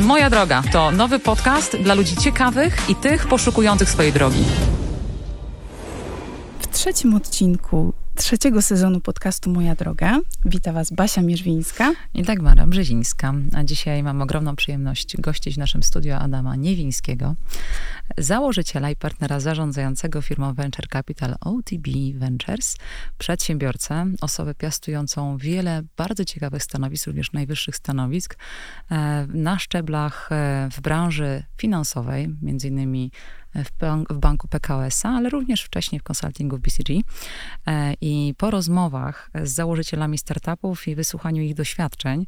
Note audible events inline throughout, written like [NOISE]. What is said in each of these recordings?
Moja droga to nowy podcast dla ludzi ciekawych i tych poszukujących swojej drogi. W trzecim odcinku trzeciego sezonu podcastu Moja Droga wita Was Basia Mierzwińska i Dagmara Brzezińska. A dzisiaj mam ogromną przyjemność gościć w naszym studio Adama Niewińskiego, założyciela i partnera zarządzającego firmą Venture Capital OTB Ventures, przedsiębiorcę, osobę piastującą wiele bardzo ciekawych stanowisk, również najwyższych stanowisk e, na szczeblach e, w branży finansowej, między innymi w, w banku PKS-a, ale również wcześniej w konsultingu w BCG. E, I po rozmowach z założycielami startupów i wysłuchaniu ich doświadczeń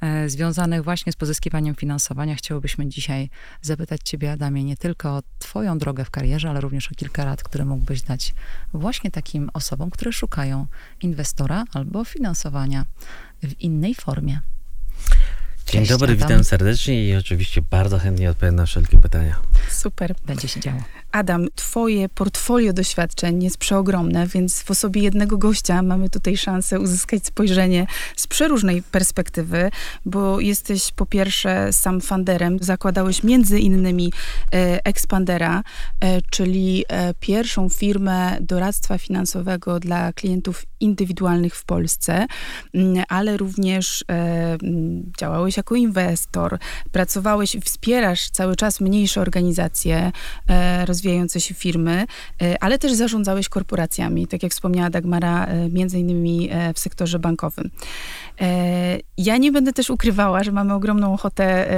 e, związanych właśnie z pozyskiwaniem finansowania, chciałobyśmy dzisiaj zapytać Ciebie, Adamie, nie tylko o Twoją drogę w karierze, ale również o kilka rad, które mógłbyś dać właśnie takim osobom, które szukają inwestora albo finansowania w innej formie. Dzień Cześć, dobry, Adam. witam serdecznie i oczywiście bardzo chętnie odpowiem na wszelkie pytania. Super. Będzie się działo. Adam, twoje portfolio doświadczeń jest przeogromne, więc w osobie jednego gościa mamy tutaj szansę uzyskać spojrzenie z przeróżnej perspektywy, bo jesteś po pierwsze sam funderem, zakładałeś między innymi e, Expandera, e, czyli e, pierwszą firmę doradztwa finansowego dla klientów indywidualnych w Polsce, mm, ale również e, mm, działałeś jako inwestor, pracowałeś wspierasz cały czas mniejsze organizacje, e, rozwijające się firmy, e, ale też zarządzałeś korporacjami, tak jak wspomniała Dagmara, między innymi w sektorze bankowym. Ja nie będę też ukrywała, że mamy ogromną ochotę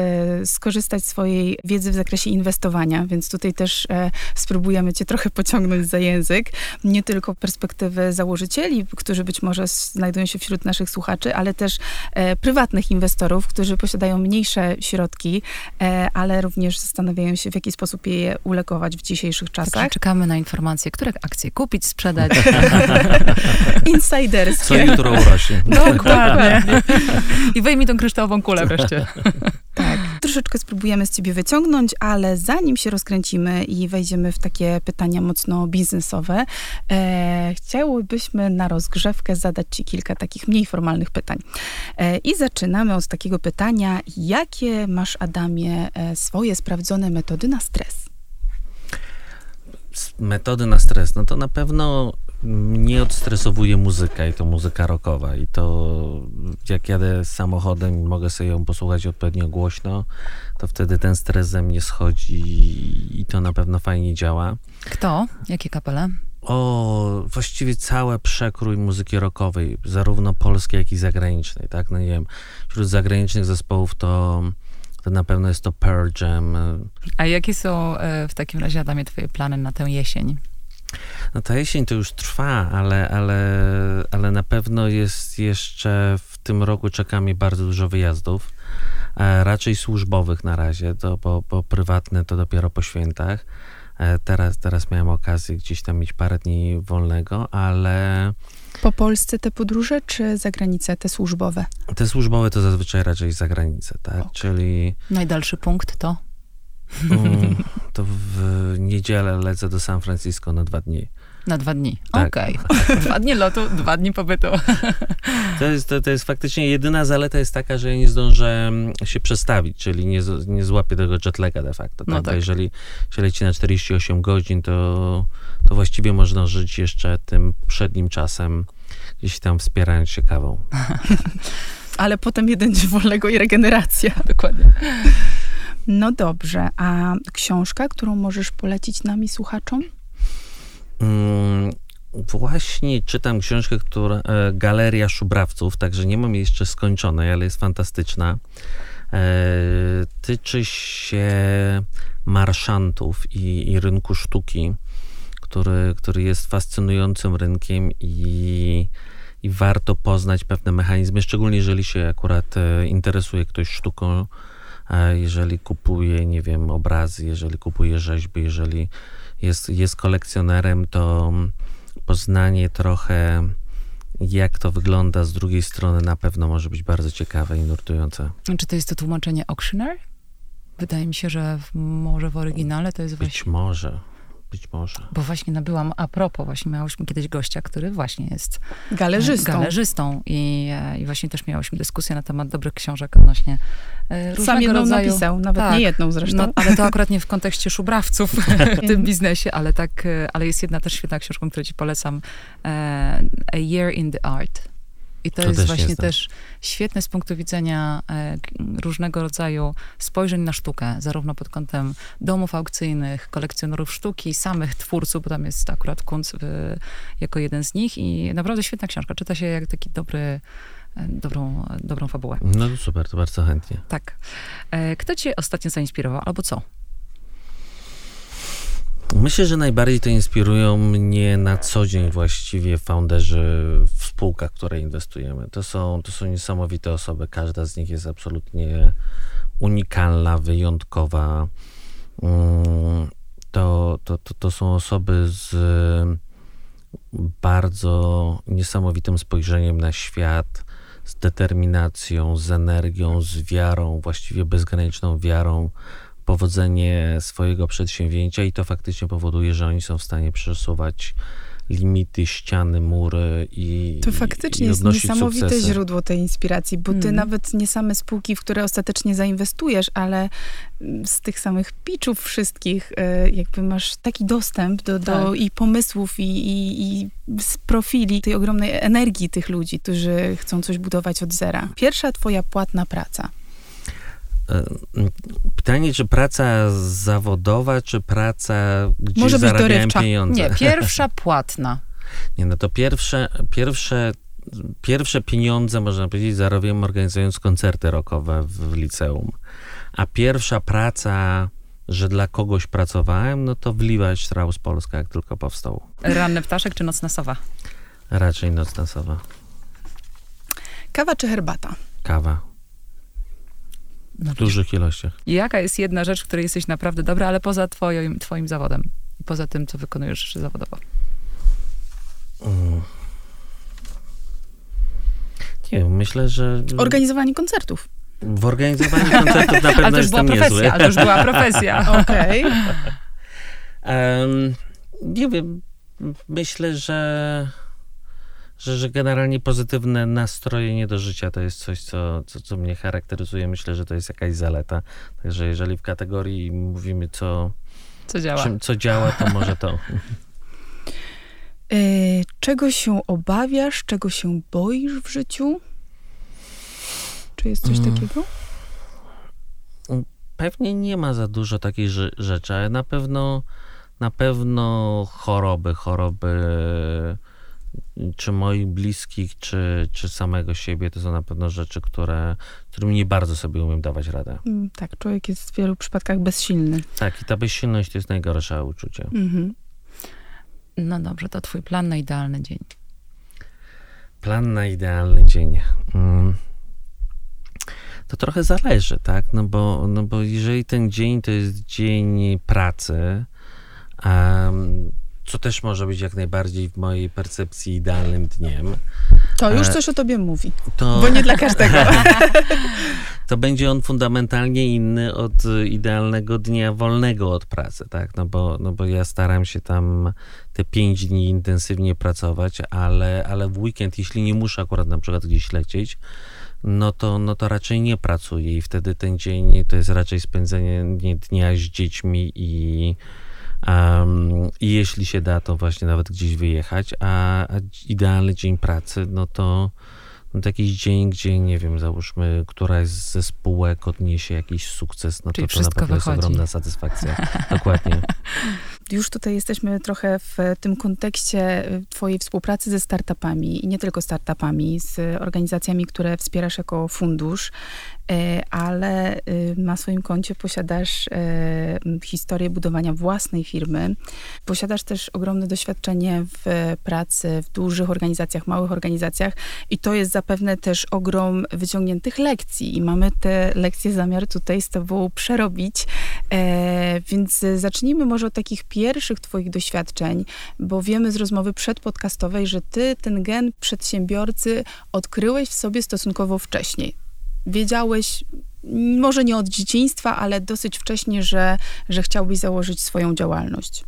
skorzystać z swojej wiedzy w zakresie inwestowania, więc tutaj też spróbujemy cię trochę pociągnąć za język, nie tylko perspektywy założycieli, którzy być może znajdują się wśród naszych słuchaczy, ale też e, prywatnych inwestorów, którzy posiadają mniejsze środki, e, ale również zastanawiają się, w jaki sposób je ulegować w dzisiejszych czasach. Także czekamy na informacje, które akcje kupić, sprzedać. [LAUGHS] Insiderskie. Co jutro urośnie. [LAUGHS] Dokładnie. I wyjmij tą kryształową kulę wreszcie. Tak. [LAUGHS] Troszeczkę spróbujemy z ciebie wyciągnąć, ale zanim się rozkręcimy i wejdziemy w takie pytania mocno biznesowe, e, chciałybyśmy na rozgrzewkę zadać ci kilka takich mniej formalnych pytań. E, I zaczynamy od takiego pytania, jakie masz, Adamie, e, swoje sprawdzone metody na stres? Metody na stres, no to na pewno mnie odstresowuje muzyka i to muzyka rockowa i to jak jadę samochodem i mogę sobie ją posłuchać odpowiednio głośno, to wtedy ten stres ze mnie schodzi i to na pewno fajnie działa. Kto? Jakie kapele? O, właściwie cały przekrój muzyki rockowej, zarówno polskiej, jak i zagranicznej, tak? No nie wiem, wśród zagranicznych zespołów to to na pewno jest to Pearl Jam. A jakie są e, w takim razie, Adamie, twoje plany na tę jesień? No ta jesień to już trwa, ale, ale, ale na pewno jest jeszcze w tym roku czeka mnie bardzo dużo wyjazdów. E, raczej służbowych na razie, to, bo, bo prywatne to dopiero po świętach. E, teraz, teraz miałem okazję gdzieś tam mieć parę dni wolnego, ale. Po Polsce te podróże, czy za granicę te służbowe? Te służbowe to zazwyczaj raczej za granicę, tak? Okay. Czyli. Najdalszy punkt to? Mm, [LAUGHS] to w niedzielę lecę do San Francisco na dwa dni. Na dwa dni. Tak. Okej. Okay. [LAUGHS] dwa dni lotu, dwa dni pobytu. to, jest, to, to jest faktycznie jedyna zaleta jest taka, że ja nie zdążę mm, się przestawić, czyli nie, nie złapię tego jetlaga de facto. No tak? tak. jeżeli się leci na 48 godzin, to, to właściwie można żyć jeszcze tym przednim czasem, gdzieś tam wspierając się kawą. [LAUGHS] Ale potem jeden dzień wolnego i regeneracja. Dokładnie. No dobrze, a książka, którą możesz polecić nami słuchaczom? Mm, właśnie czytam książkę, która e, Galeria Szubrawców, także nie mam jej jeszcze skończonej, ale jest fantastyczna. E, tyczy się marszantów i, i rynku sztuki, który, który jest fascynującym rynkiem i, i warto poznać pewne mechanizmy, szczególnie jeżeli się akurat e, interesuje ktoś sztuką jeżeli kupuje, nie wiem, obrazy, jeżeli kupuje rzeźby, jeżeli jest, jest kolekcjonerem, to poznanie trochę jak to wygląda z drugiej strony na pewno może być bardzo ciekawe i nurtujące. Czy to jest to tłumaczenie auctioneer? Wydaje mi się, że może w oryginale to jest Być właśnie... może. Być może. Bo właśnie nabyłam, a propos, właśnie miałyśmy kiedyś gościa, który właśnie jest Galerzystą. galerzystą i, e, i właśnie też miałyśmy dyskusję na temat dobrych książek odnośnie e, Sam jedną rodzaju... napisał, nawet Tak. nie jedną zresztą. No, ale to akurat nie w kontekście szubrawców [LAUGHS] w tym biznesie, ale tak, e, ale jest jedna też świetna książka, którą ci polecam, e, A Year in the Art. I to, To jest też nie właśnie znam. też świetne z punktu widzenia e, różnego rodzaju spojrzeń na sztukę, zarówno pod kątem domów aukcyjnych, kolekcjonerów sztuki, samych twórców, bo tam jest akurat Kunc jako jeden z nich i naprawdę świetna książka. Czyta się jak taki dobry, e, dobrą, dobrą fabułę. No to super, to bardzo chętnie. Tak. E, Kto cię ostatnio zainspirował, albo co? Myślę, że najbardziej to inspirują mnie na co dzień właściwie founderzy w spółkach, w które inwestujemy. To są, to są niesamowite osoby. Każda z nich jest absolutnie unikalna, wyjątkowa. Mm, To, to, to, to są osoby z bardzo niesamowitym spojrzeniem na świat, z determinacją, z energią, z wiarą, właściwie bezgraniczną wiarą powodzenie swojego przedsięwzięcia i to faktycznie powoduje, że oni są w stanie przesuwać limity, ściany, mury i To faktycznie i jest niesamowite sukcesy. źródło tej inspiracji, bo ty Mm. nawet nie same spółki, w które ostatecznie zainwestujesz, ale z tych samych pitchów wszystkich e, jakby masz taki dostęp do, do Tak. i pomysłów, i, i, i z profili tej ogromnej energii tych ludzi, którzy chcą coś budować od zera. Pierwsza twoja płatna praca. E, Pytanie, czy praca zawodowa, czy praca, gdzie Może być dorywcza. pieniądze? Nie, pierwsza [LAUGHS] płatna. Nie, no to pierwsze, pierwsze, pierwsze pieniądze, można powiedzieć, zarobiłem organizując koncerty rockowe w, liceum. A pierwsza praca, że dla kogoś pracowałem, no to w Levi Strauss Polska, jak tylko powstał. Ranny ptaszek czy nocna sowa? Raczej nocna sowa. Kawa czy herbata? Kawa. W dużych ilościach. Jaka jest jedna rzecz, w której jesteś naprawdę dobra, ale poza twoim, twoim zawodem? I poza tym, co wykonujesz zawodowo? Mm. Nie wiem, myślę, że Organizowanie koncertów. w organizowaniu koncertów na Ale [LAUGHS] pewno to już była jestem profesja, niezły. ale to już była profesja. [LAUGHS] Okej. [LAUGHS] Em, nie wiem, myślę, że, że, że generalnie pozytywne nastrojenie do życia to jest coś, co, co, co mnie charakteryzuje. Myślę, że to jest jakaś zaleta. Także jeżeli w kategorii mówimy, co, Co działa? czym, co działa, to może to. E, [LAUGHS] czego się obawiasz, czego się boisz w życiu? Czy jest coś Mm. takiego? Pewnie nie ma za dużo takich rze- rzeczy, ale na pewno na pewno choroby, choroby czy moich bliskich, czy, czy samego siebie, to są na pewno rzeczy, które, którymi nie bardzo sobie umiem dawać radę. Mm, Tak, człowiek jest w wielu przypadkach bezsilny. Tak, i ta bezsilność to jest najgorsze uczucie. Mhm. No dobrze, to twój plan na idealny dzień. Plan na idealny dzień. Mm. To trochę zależy, tak? No bo, no bo jeżeli ten dzień to jest dzień pracy, em, co też może być jak najbardziej w mojej percepcji idealnym dniem, To już E, coś o tobie mówi, to, bo nie dla każdego. [LAUGHS] to będzie on fundamentalnie inny od y, idealnego dnia wolnego od pracy, tak? No bo, no bo ja staram się tam te pięć dni intensywnie pracować, ale, ale w weekend, jeśli nie muszę akurat na przykład gdzieś lecieć, no to, no to raczej nie pracuję i wtedy ten dzień to jest raczej spędzenie nie, dnia z dziećmi i, um, i jeśli się da, to właśnie nawet gdzieś wyjechać, a, a idealny dzień pracy, no to no to jakiś dzień, gdzie nie wiem, załóżmy, któraś ze spółek odniesie jakiś sukces, no Czyli to to na pewno jest ogromna satysfakcja. [LAUGHS] Dokładnie. Już tutaj jesteśmy trochę w tym kontekście y, twojej współpracy ze startupami i nie tylko startupami, z organizacjami, które wspierasz jako fundusz, ale y, na swoim koncie posiadasz e, historię budowania własnej firmy. Posiadasz też ogromne doświadczenie w pracy w dużych organizacjach, małych organizacjach i to jest zapewne też ogrom wyciągniętych lekcji i mamy te lekcje zamiar tutaj z tobą przerobić. E, więc e, zacznijmy może od takich pierwszych twoich doświadczeń, bo wiemy z rozmowy przedpodcastowej, że ty ten gen przedsiębiorcy odkryłeś w sobie stosunkowo wcześniej. Wiedziałeś, może nie od dzieciństwa, ale dosyć wcześnie, że, że chciałbyś założyć swoją działalność.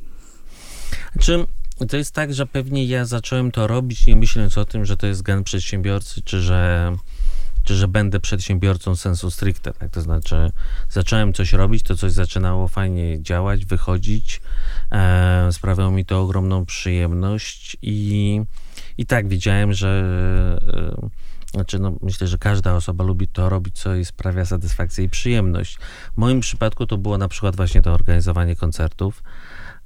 Czy to jest tak, że pewnie ja zacząłem to robić nie myśląc o tym, że to jest gen przedsiębiorcy, czy że, czy że będę przedsiębiorcą sensu stricte, tak? To znaczy zacząłem coś robić, to coś zaczynało fajnie działać, wychodzić, e, sprawiało mi to ogromną przyjemność i, i tak widziałem, że e, znaczy, no, myślę, że każda osoba lubi to robić, co jej sprawia satysfakcję i przyjemność. W moim przypadku to było na przykład właśnie to organizowanie koncertów.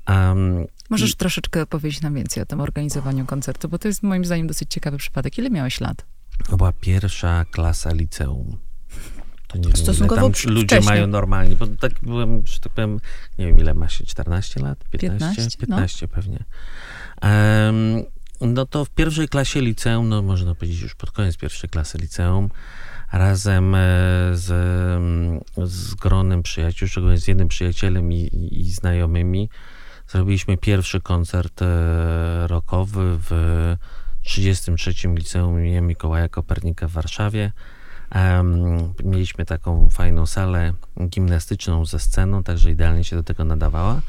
Um, Możesz i... troszeczkę powiedzieć nam więcej o tym organizowaniu koncertu, bo to jest moim zdaniem dosyć ciekawy przypadek. Ile miałeś lat? To była pierwsza klasa liceum. To nie Stosunkowo wiem, tam ludzie mają normalnie, bo tak byłem, że tak powiem, nie wiem ile ma się, 14 lat? 15? 15, 15 no. pewnie. Um, no to w pierwszej klasie liceum, no można powiedzieć już pod koniec pierwszej klasy liceum, razem e, z, z gronem przyjaciół, szczególnie z jednym przyjacielem i, i, znajomymi, zrobiliśmy pierwszy koncert e, rockowy w 33. Liceum. Mikołaja Kopernika w Warszawie. Mieliśmy taką fajną salę gimnastyczną ze sceną, także idealnie się do tego nadawała.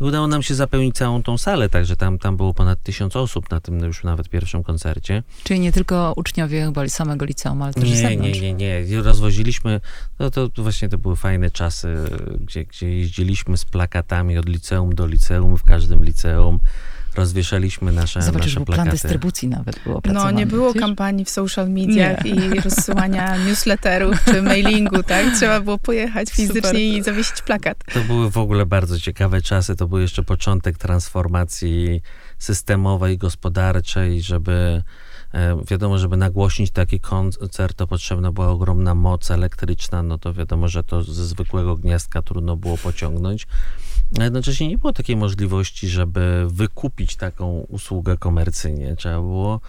Udało nam się zapełnić całą tą salę, także tam, tam było ponad tysiąc osób na tym już nawet pierwszym koncercie. Czyli nie tylko uczniowie chyba samego liceum, ale też nie, nie, nie, nie. Rozwoziliśmy, no to, to właśnie to były fajne czasy, gdzie, gdzie jeździliśmy z plakatami od liceum do liceum, w każdym liceum rozwieszaliśmy nasze, Zobaczysz, nasze plakaty. plan dystrybucji nawet było No, nie było wiesz? kampanii w social mediach nie. i rozsyłania [LAUGHS] newsletterów czy mailingu, tak? Trzeba było pojechać fizycznie Super. i zawiesić plakat. To były w ogóle bardzo ciekawe czasy. To był jeszcze początek transformacji systemowej, gospodarczej, żeby e, wiadomo, żeby nagłośnić taki koncert, to potrzebna była ogromna moc elektryczna, no to wiadomo, że to ze zwykłego gniazdka trudno było pociągnąć. A jednocześnie nie było takiej możliwości, żeby wykupić taką usługę komercyjnie. Trzeba było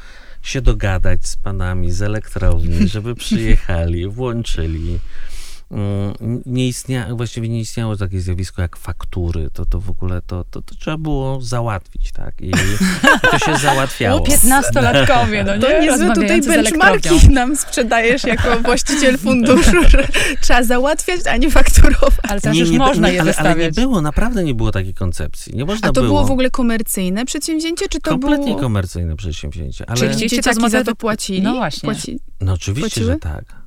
się dogadać z panami z elektrowni, żeby [LAUGHS] przyjechali, włączyli. Mm, nie istnia, właściwie nie istniało takie zjawisko jak faktury. To, to w ogóle to, to, to trzeba było załatwić, tak? I, I, to się załatwiało. Piętnastolatkowie, no nie? To niezłe tutaj benchmarki nam sprzedajesz jako właściciel funduszu, [LAUGHS] że trzeba załatwiać, a nie fakturować. Ale teraz nie, już nie, można nie, je ale, ale nie było, naprawdę nie było takiej koncepcji. Nie można a to było. było w ogóle komercyjne przedsięwzięcie, czy to Kompletnie było... komercyjne przedsięwzięcie. Ale... Czy dzieciaki za to płacili? No właśnie. Płaci... No oczywiście, Płaciły? że tak.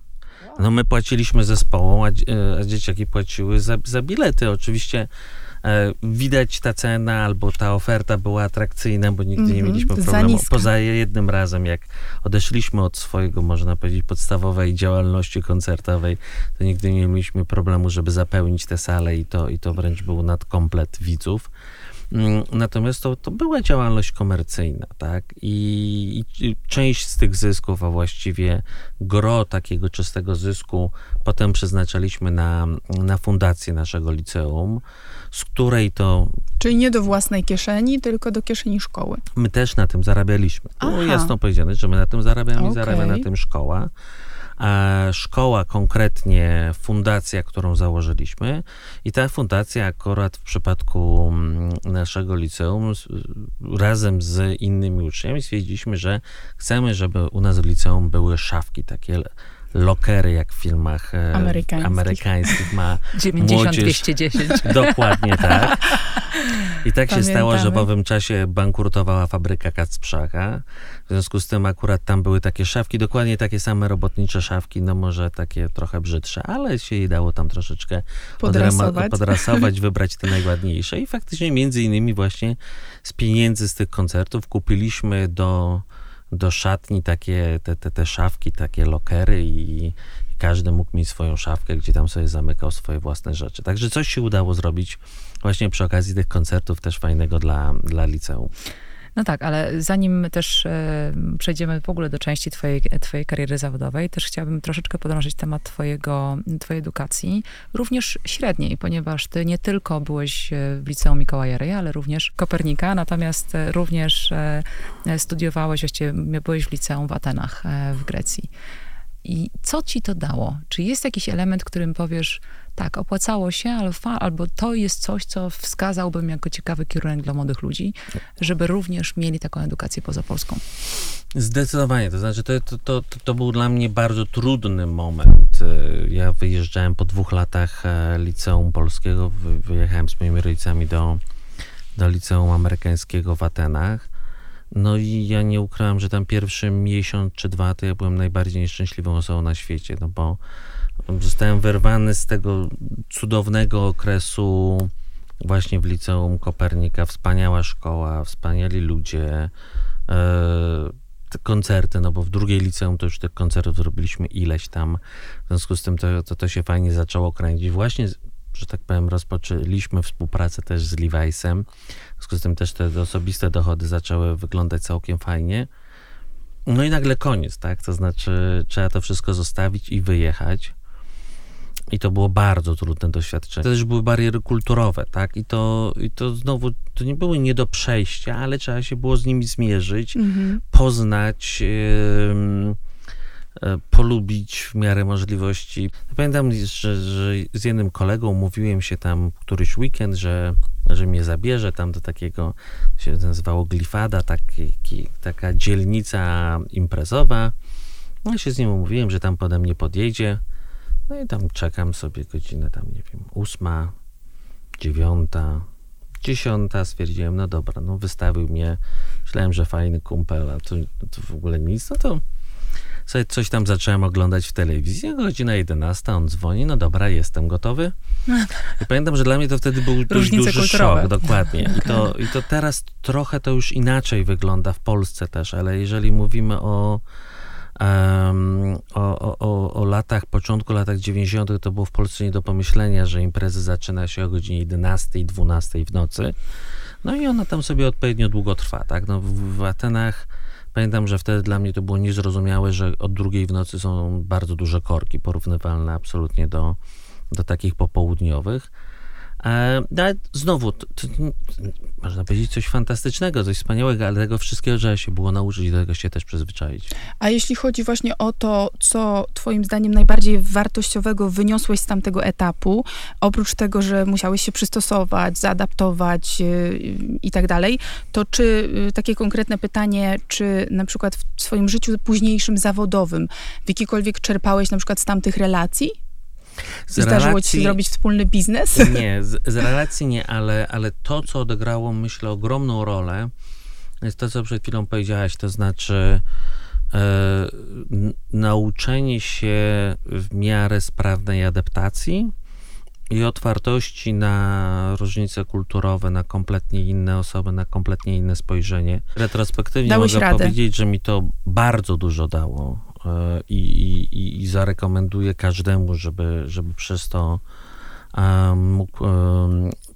No my płaciliśmy zespołom, a, e, a dzieciaki płaciły za, za bilety. Oczywiście e, widać ta cena albo ta oferta była atrakcyjna, bo nigdy mm -hmm, nie mhm. mieliśmy problemu. Poza jednym razem, jak odeszliśmy od swojego, można powiedzieć, podstawowej działalności koncertowej, to nigdy nie mieliśmy problemu, żeby zapełnić tę salę i to, i to wręcz był nadkomplet widzów. Mm, natomiast to, to była działalność komercyjna, tak? I, I, część z tych zysków, a właściwie gro takiego czystego zysku, potem przeznaczaliśmy na, na fundację naszego liceum, z której to. Czyli nie do własnej kieszeni, tylko do kieszeni szkoły. My też na tym zarabialiśmy. Było jasno powiedziane, że my na tym zarabiamy okay. i zarabia na tym szkoła szkoła, konkretnie fundacja, którą założyliśmy. I ta fundacja, akurat w przypadku mm, naszego liceum, razem z innymi uczniami stwierdziliśmy, że chcemy, żeby u nas w liceum były szafki takie lokery, jak w filmach e, amerykańskich, amerykańskich ma [LAUGHS] 90 210. Dokładnie [LAUGHS] tak. I tak Pamiętamy. się stało, że w owym czasie bankrutowała fabryka Kacprzacha. W związku z tym akurat tam były takie szafki, dokładnie takie same robotnicze szafki, no może takie trochę brzydsze, ale się jej dało tam troszeczkę podrasować, podrasować [LAUGHS] wybrać te najładniejsze. I faktycznie między innymi właśnie z pieniędzy z tych koncertów kupiliśmy do do szatni takie, te, te, te szafki, takie lokery i, każdy mógł mieć swoją szafkę, gdzie tam sobie zamykał swoje własne rzeczy. Także coś się udało zrobić właśnie przy okazji tych koncertów też fajnego dla, dla liceum. No tak, ale zanim też e, przejdziemy w ogóle do części twojej, twojej kariery zawodowej, też chciałabym troszeczkę podrążyć temat twojego, twojej edukacji, również średniej, ponieważ ty nie tylko byłeś e, w liceum Mikołaja Reja, ale również Kopernika, natomiast również e, studiowałeś, właściwie byłeś w liceum w Atenach w Grecji. I co ci to dało? Czy jest jakiś element, którym powiesz, tak, opłacało się, alfa, albo to jest coś, co wskazałbym jako ciekawy kierunek dla młodych ludzi, żeby również mieli taką edukację pozapolską? Zdecydowanie, to znaczy to, to, to, to był dla mnie bardzo trudny moment. Ja wyjeżdżałem po dwóch latach e, liceum polskiego, wyjechałem z moimi rodzicami do, do liceum amerykańskiego w Atenach. No i ja nie ukrywam, że tam pierwszy miesiąc czy dwa to ja byłem najbardziej nieszczęśliwą osobą na świecie, no bo zostałem wyrwany z tego cudownego okresu właśnie w liceum Kopernika. Wspaniała szkoła, wspaniali ludzie, e, te koncerty, no bo w drugiej liceum to już tych koncertów zrobiliśmy ileś tam. W związku z tym to, to, to się fajnie zaczęło kręcić. Właśnie że tak powiem, rozpoczęliśmy współpracę też z Levi'sem. W związku z tym też te osobiste dochody zaczęły wyglądać całkiem fajnie. No i nagle koniec, tak? To znaczy, trzeba to wszystko zostawić i wyjechać. I to było bardzo trudne doświadczenie. To też były bariery kulturowe, tak? I to, i to znowu, to nie były nie do przejścia, ale trzeba się było z nimi zmierzyć, mhm. poznać. Yy, polubić w miarę możliwości. Pamiętam, że, że z jednym kolegą mówiłem się tam któryś weekend, że, że mnie zabierze tam do takiego, się nazywało Glifada, taki, taka dzielnica imprezowa. No i się z nim umówiłem, że tam pode mnie podjedzie. No i tam czekam sobie godzinę tam, nie wiem, ósma, dziewiąta, dziesiąta. Stwierdziłem, no dobra, no wystawił mnie. Myślałem, że fajny kumpel, a to, to w ogóle nic. No to sobie coś tam zacząłem oglądać w telewizji, godzina 11, on dzwoni, no dobra, jestem gotowy. I pamiętam, że dla mnie to wtedy był dość duży kulturowe. szok, [LAUGHS] dokładnie. I to, I to teraz trochę to już inaczej wygląda w Polsce też, ale jeżeli mówimy o Um, o, o, o, latach, początku latach 90. to było w Polsce nie do pomyślenia, że imprezy zaczyna się o godzinie 11 i 12 w nocy. No i ona tam sobie odpowiednio długo trwa, tak? No w, w Atenach Pamiętam, że wtedy dla mnie to było niezrozumiałe, że od drugiej w nocy są bardzo duże korki, porównywalne absolutnie do, do takich popołudniowych. Ale znowu, to, to, można powiedzieć coś fantastycznego, coś wspaniałego, ale tego wszystkiego trzeba się było nauczyć do tego się też przyzwyczaić. A jeśli chodzi właśnie o to, co twoim zdaniem najbardziej wartościowego wyniosłeś z tamtego etapu, oprócz tego, że musiałeś się przystosować, zaadaptować yy, i tak dalej, to czy yy, takie konkretne pytanie, czy na przykład w swoim życiu późniejszym zawodowym w jakikolwiek czerpałeś na przykład z tamtych relacji? Z Zdarzyło relacji, ci się zrobić wspólny biznes? [LAUGHS] Nie, z, z, relacji nie, ale, ale to, co odegrało, myślę, ogromną rolę, jest to, co przed chwilą powiedziałaś, to znaczy e, nauczenie się w miarę sprawnej adaptacji i otwartości na różnice kulturowe, na kompletnie inne osoby, na kompletnie inne spojrzenie. Retrospektywnie Dałeś mogę radę. powiedzieć, że mi to bardzo dużo dało i, i, i zarekomenduję każdemu, żeby, żeby przez to mógł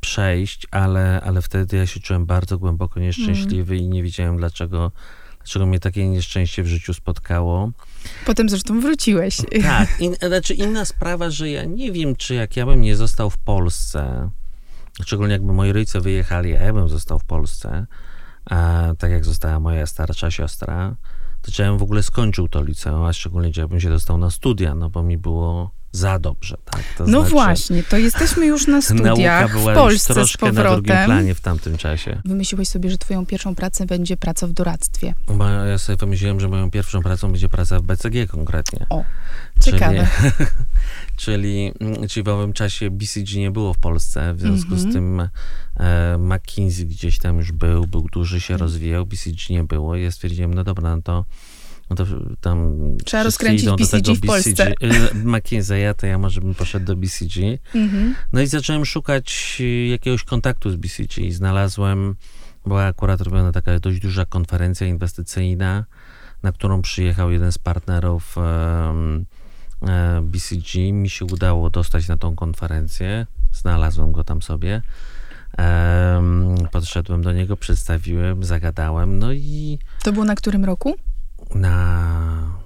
przejść, ale, ale wtedy ja się czułem bardzo głęboko nieszczęśliwy mm. i nie wiedziałem, dlaczego, dlaczego mnie takie nieszczęście w życiu spotkało. Potem zresztą wróciłeś. Tak, in, znaczy inna sprawa, że ja nie wiem, czy jak ja bym nie został w Polsce, szczególnie jakby moi rodzice wyjechali, a ja bym został w Polsce, a, tak jak została moja starsza siostra, bym w ogóle skończył to liceum, a szczególnie, że ja bym się dostał na studia, no bo mi było za dobrze, tak? To no znaczy, właśnie, to jesteśmy już na [LAUGHS] studiach była w Polsce już troszkę z powrotem. na drugim planie w tamtym czasie. Wymyśliłeś sobie, że twoją pierwszą pracę będzie praca w doradztwie. Bo ja sobie wymyśliłem, że moją pierwszą pracą będzie praca w BCG konkretnie. O, ciekawe. Czyli, [LAUGHS] czyli, mm, czyli w owym czasie BCG nie było w Polsce, w związku mm -hmm. z tym e, McKinsey gdzieś tam już był, był duży, się mm. rozwijał, BCG nie było i ja stwierdziłem, no dobra, no to no to tam Trzeba rozkręcić BCG w Polsce. Y, McKinsey'a, to ja może bym poszedł do BCG. Mhm. No i zacząłem szukać jakiegoś kontaktu z BCG. Znalazłem, była akurat robiona taka dość duża konferencja inwestycyjna, na którą przyjechał jeden z partnerów um, BCG. Mi się udało dostać na tą konferencję. Znalazłem go tam sobie. Um, podszedłem do niego, przedstawiłem, zagadałem, no i... To było na którym roku? Na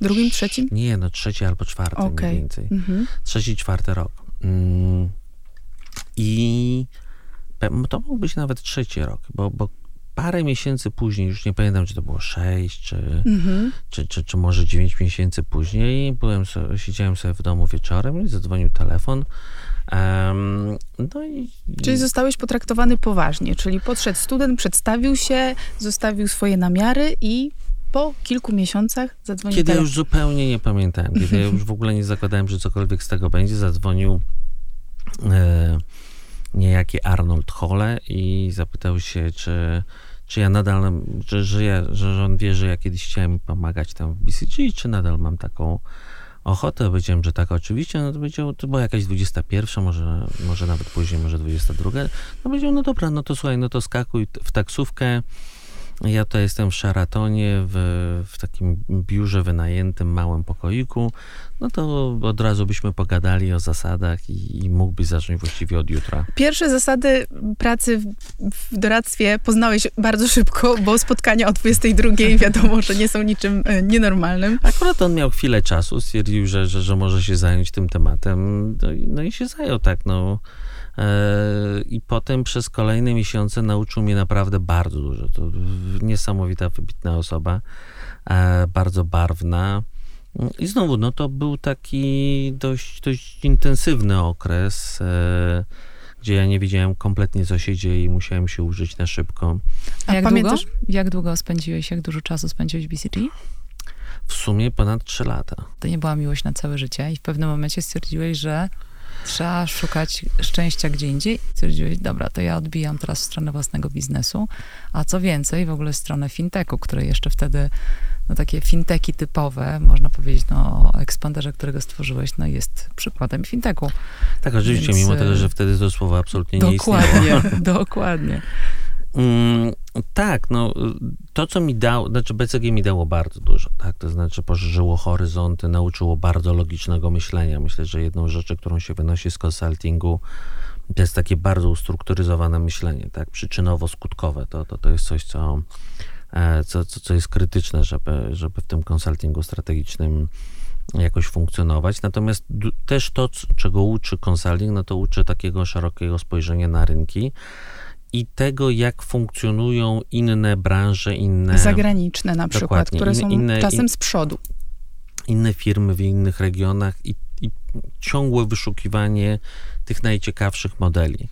drugim, trzecim? Nie, no trzeci albo czwarty okay. mniej więcej. Mhm. Trzeci, czwarty rok. Mm. I to mógł być nawet trzeci rok, bo, bo parę miesięcy później, już nie pamiętam, czy to było sześć, czy, mhm. czy, czy, czy, może dziewięć miesięcy później, byłem siedziałem sobie w domu wieczorem i zadzwonił telefon. Um, no i, czyli zostałeś potraktowany poważnie, czyli podszedł student, przedstawił się, zostawił swoje namiary i po kilku miesiącach zadzwonił Kiedy ja już zupełnie nie pamiętałem, kiedy ja już w ogóle nie zakładałem, że cokolwiek z tego będzie, zadzwonił e, niejaki Arnold Hole i zapytał się, czy, czy ja nadal, że, że, ja, że on wie, że ja kiedyś chciałem pomagać tam w BCG, czy nadal mam taką ochotę. Powiedziałem, że tak, oczywiście. No to powiedział, to była jakaś 21, może, może nawet później, może 22. No powiedział, no dobra, no to słuchaj, no to skakuj w taksówkę, ja to jestem w Sharatonie, w, w takim biurze wynajętym, małym pokoiku. No to od razu byśmy pogadali o zasadach i, i mógłbyś zacząć właściwie od jutra. Pierwsze zasady pracy w, w doradztwie poznałeś bardzo szybko, bo spotkania o 22 wiadomo, że nie są niczym e, nienormalnym. Akurat on miał chwilę czasu, stwierdził, że, że, że może się zająć tym tematem. No, i- no i się zajął, tak, no. E, I potem przez kolejne miesiące nauczył mnie naprawdę bardzo dużo. To niesamowita, wybitna osoba, e, bardzo barwna. I znowu, no to był taki dość, dość intensywny okres, e, gdzie ja nie wiedziałem kompletnie, co się dzieje i musiałem się użyć na szybko. A jak pamiętasz- długo? Jak długo spędziłeś, jak dużo czasu spędziłeś w BCG? W sumie ponad 3 lata. To nie była miłość na całe życie i w pewnym momencie stwierdziłeś, że trzeba szukać szczęścia gdzie indziej. Stwierdziłeś, dobra, to ja odbijam teraz w stronę własnego biznesu, a co więcej, w ogóle w stronę fintechu, które jeszcze wtedy, no takie finteki typowe, można powiedzieć, no o Expanderze, którego stworzyłeś, no jest przykładem fintechu. Tak, oczywiście, Więc, mimo e, tego, że wtedy to słowo absolutnie nie istniało. Dokładnie, [LAUGHS] dokładnie. Mm, tak, no to, co mi dało, znaczy BCG mi dało bardzo dużo, tak, to znaczy poszerzyło horyzonty, nauczyło bardzo logicznego myślenia. Myślę, że jedną rzeczy, którą się wynosi z konsultingu, to jest takie bardzo ustrukturyzowane myślenie, tak, przyczynowo-skutkowe. To, to, to jest coś, co, e, co, co, co jest krytyczne, żeby, żeby w tym konsultingu strategicznym jakoś funkcjonować. Natomiast też to, czego uczy konsulting, no to uczy takiego szerokiego spojrzenia na rynki i tego, jak funkcjonują inne branże, inne, Zagraniczne na przykład, Dokładnie. które są inne- czasem in- z przodu. inne firmy w innych regionach i, i ciągłe wyszukiwanie tych najciekawszych modeli.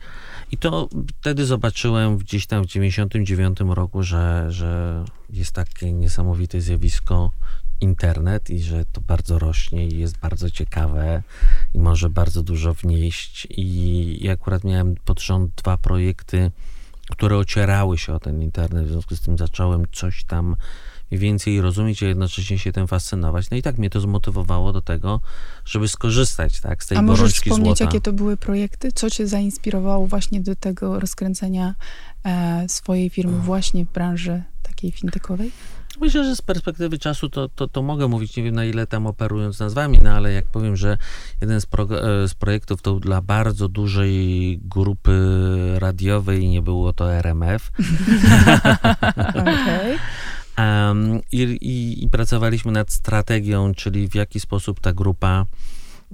I to wtedy zobaczyłem gdzieś tam w 99 roku, że, że jest takie niesamowite zjawisko internet i że to bardzo rośnie i jest bardzo ciekawe i może bardzo dużo wnieść. I, i akurat miałem pod rząd dwa projekty, które ocierały się o ten internet, w związku z tym zacząłem coś tam więcej rozumieć, a jednocześnie się tym fascynować. No i tak mnie to zmotywowało do tego, żeby skorzystać tak, z tej A możesz gorączki wspomnieć, złota. jakie to były projekty? Co cię zainspirowało właśnie do tego rozkręcenia e, swojej firmy właśnie w branży takiej fintechowej? Myślę, że z perspektywy czasu to, to, to mogę mówić, nie wiem na ile tam operując nazwami, no ale jak powiem, że jeden z, prog- e, z projektów to dla bardzo dużej grupy radiowej nie było to RMF. [LAUGHS] Em, i, i, I pracowaliśmy nad strategią, czyli w jaki sposób ta grupa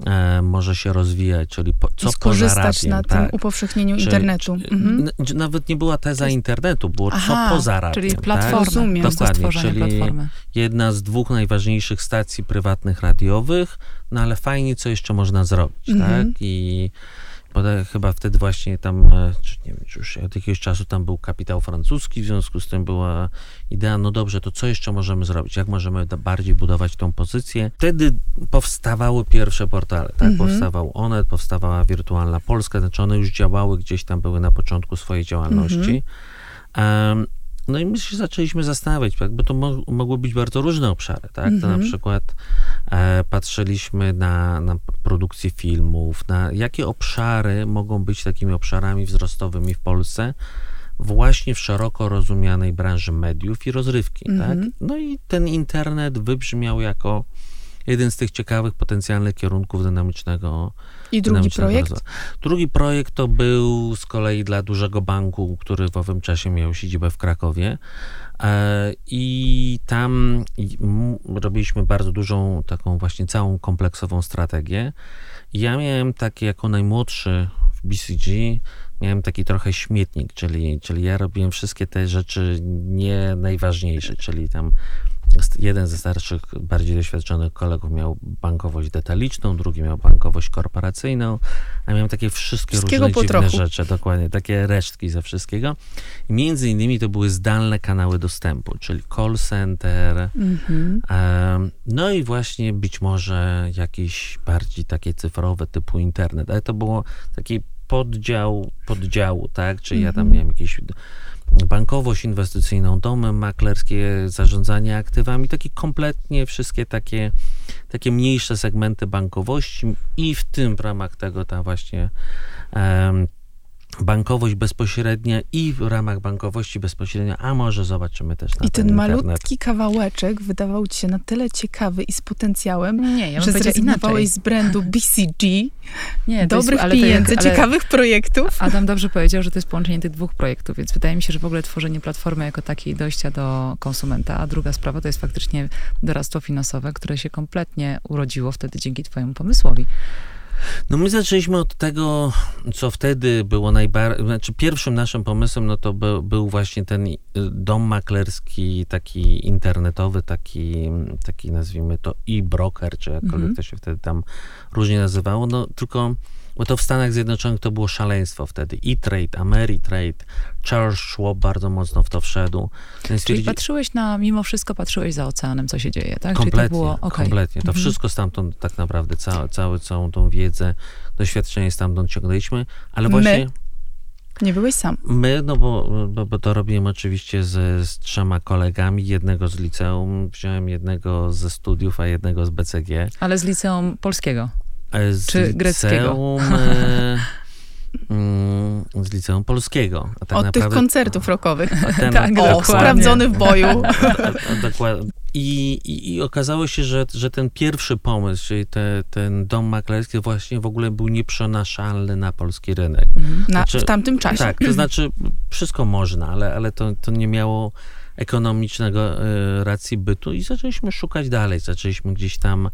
e, może się rozwijać, czyli po, co I skorzystać poza radiem, na tak. tym upowszechnieniu Czy- internetu. czy- Mhm. Nawet nie była teza internetu, było Aha, co poza radiem. Czyli tak? Rozumiem. po prostu Dokładnie, czyli- platformy. jedna z dwóch najważniejszych stacji prywatnych radiowych, no ale fajnie, co jeszcze można zrobić, Mhm. tak? I poda- chyba wtedy właśnie tam, e, czy nie wiem, czy już od jakiegoś czasu tam był kapitał francuski, w związku z tym była idea, no dobrze, to co jeszcze możemy zrobić? Jak możemy bardziej budować tą pozycję? Wtedy powstawały pierwsze portale, tak? Mhm. Powstawał Onet, powstawała Wirtualna Polska, znaczy one już działały, gdzieś tam były na początku swojej działalności. Em, no i my się zaczęliśmy zastanawiać, tak, bo to mo- mogły być bardzo różne obszary, tak? To na Mhm. przykład e, patrzyliśmy na, na produkcję filmów, na jakie obszary mogą być takimi obszarami wzrostowymi w Polsce, właśnie w szeroko rozumianej branży mediów i rozrywki, Mhm. tak? No i ten internet wybrzmiał jako jeden z tych ciekawych potencjalnych kierunków dynamicznego I drugi dynamicznego projekt? rozwoju. Drugi projekt to był z kolei dla dużego banku, który w owym czasie miał siedzibę w Krakowie. E, I tam robiliśmy bardzo dużą, taką właśnie całą kompleksową strategię. Ja miałem taki, jako najmłodszy w BCG, miałem taki trochę śmietnik, czyli, czyli ja robiłem wszystkie te rzeczy nie najważniejsze, czyli tam jeden ze starszych, bardziej doświadczonych kolegów miał bankowość detaliczną, drugi miał bankowość korporacyjną, a miałem takie wszystkie Wszystkiego różne dziwne trochu. rzeczy, dokładnie, takie resztki ze wszystkiego. I między innymi to były zdalne kanały dostępu, czyli call center, Mhm. Em, No i właśnie być może jakieś bardziej takie cyfrowe typu internet, ale to było taki poddział poddziału, tak? Czyli ja tam Mhm. miałem jakieś bankowość inwestycyjną, domy maklerskie, zarządzanie aktywami, takie kompletnie wszystkie takie, takie mniejsze segmenty bankowości i w tym w ramach tego ta właśnie em, bankowość bezpośrednia i w ramach bankowości bezpośrednia, a może zobaczymy też na I ten internet. malutki kawałeczek wydawał ci się na tyle ciekawy i z potencjałem, Nie, ja bym że zrezygnowałeś inaczej. z brandu BCG, Nie, jest- dobrych jak- pieniędzy, ale- ciekawych projektów. Adam dobrze powiedział, że to jest połączenie tych dwóch projektów, więc wydaje mi się, że w ogóle tworzenie platformy jako takiej dojścia do konsumenta, a druga sprawa to jest faktycznie doradztwo finansowe, które się kompletnie urodziło wtedy dzięki twojemu pomysłowi. No my zaczęliśmy od tego, co wtedy było najbardziej, znaczy pierwszym naszym pomysłem, no to był, był właśnie ten y, dom maklerski, taki internetowy, taki, taki nazwijmy to e-broker, czy jakkolwiek Mhm. to się wtedy tam różnie nazywało, no tylko, bo to w Stanach Zjednoczonych to było szaleństwo wtedy. E-Trade, Ameritrade, Charles Schwab bardzo mocno w to wszedł. Więc Czyli patrzyłeś na, mimo wszystko patrzyłeś za oceanem, co się dzieje, tak? Kompletnie, Czyli to było, okej. kompletnie. To Mhm. wszystko stamtąd tak naprawdę, ca, cały, całą tą wiedzę, doświadczenie stamtąd ciągnęliśmy, ale My? właśnie Nie byłeś sam. my, no bo, bo, bo to robiłem oczywiście z, z trzema kolegami, jednego z liceum, wziąłem jednego ze studiów, a jednego z BCG. Ale z liceum polskiego. Z Czy greckiego? liceum, e, [LAUGHS] mm, z liceum polskiego. A tak Od tych naprawdę, koncertów rockowych. a [LAUGHS] ten- Tak, O, sprawdzony w boju. [LAUGHS] Dokładnie. I, i, I okazało się, że, że ten pierwszy pomysł, czyli te, ten dom maklerski właśnie w ogóle był nieprzenaszalny na polski rynek. Mhm. Na, Znaczy, w tamtym czasie. Tak, to znaczy wszystko można, ale, ale to, to nie miało ekonomicznego e, racji bytu i zaczęliśmy szukać dalej. Zaczęliśmy gdzieś tam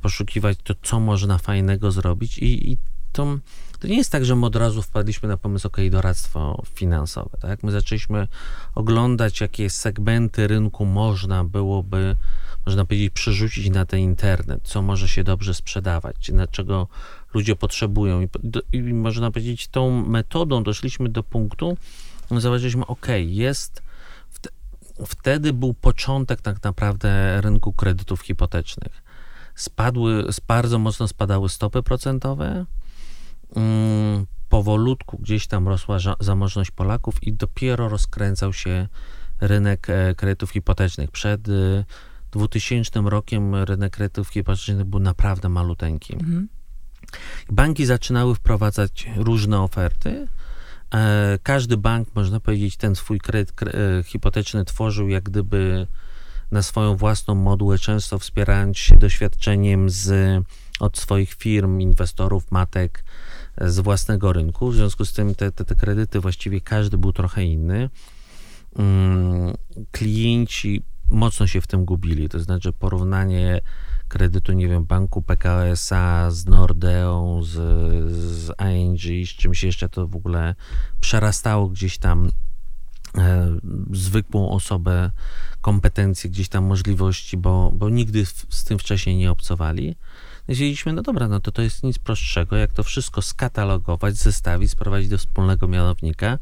poszukiwać to, co można fajnego zrobić i, i to, to nie jest tak, że my od razu wpadliśmy na pomysł, ok, doradztwo finansowe, tak? My zaczęliśmy oglądać, jakie segmenty rynku można byłoby, można powiedzieć, przerzucić na ten internet, co może się dobrze sprzedawać, na czego ludzie potrzebują. I, do- I można powiedzieć, tą metodą doszliśmy do punktu, zauważyliśmy, ok, jest, wte, wtedy był początek tak naprawdę rynku kredytów hipotecznych. Spadły, bardzo mocno spadały stopy procentowe, mm, powolutku gdzieś tam rosła zamożność Polaków i dopiero rozkręcał się rynek e, kredytów hipotecznych. Przed e, 2000 rokiem rynek kredytów hipotecznych był naprawdę maluteńki. Mhm. Banki zaczynały wprowadzać różne oferty. E, Każdy bank, można powiedzieć, ten swój kredyt kre- e, hipoteczny tworzył jak gdyby na swoją własną modułę, często wspierając się doświadczeniem z, od swoich firm, inwestorów, matek e, z własnego rynku. W związku z tym te, te, te kredyty właściwie każdy był trochę inny. Mm, Klienci mocno się w tym gubili, to znaczy porównanie kredytu, nie wiem, banku PKO SA z Nordeą, z, z ING, z czymś jeszcze, to w ogóle przerastało gdzieś tam zwykłą osobę, kompetencje, gdzieś tam możliwości, bo, bo nigdy z tym wcześniej nie obcowali. Stwierdziliśmy, no dobra, no to to jest nic prostszego, jak to wszystko skatalogować, zestawić, sprowadzić do wspólnego mianownika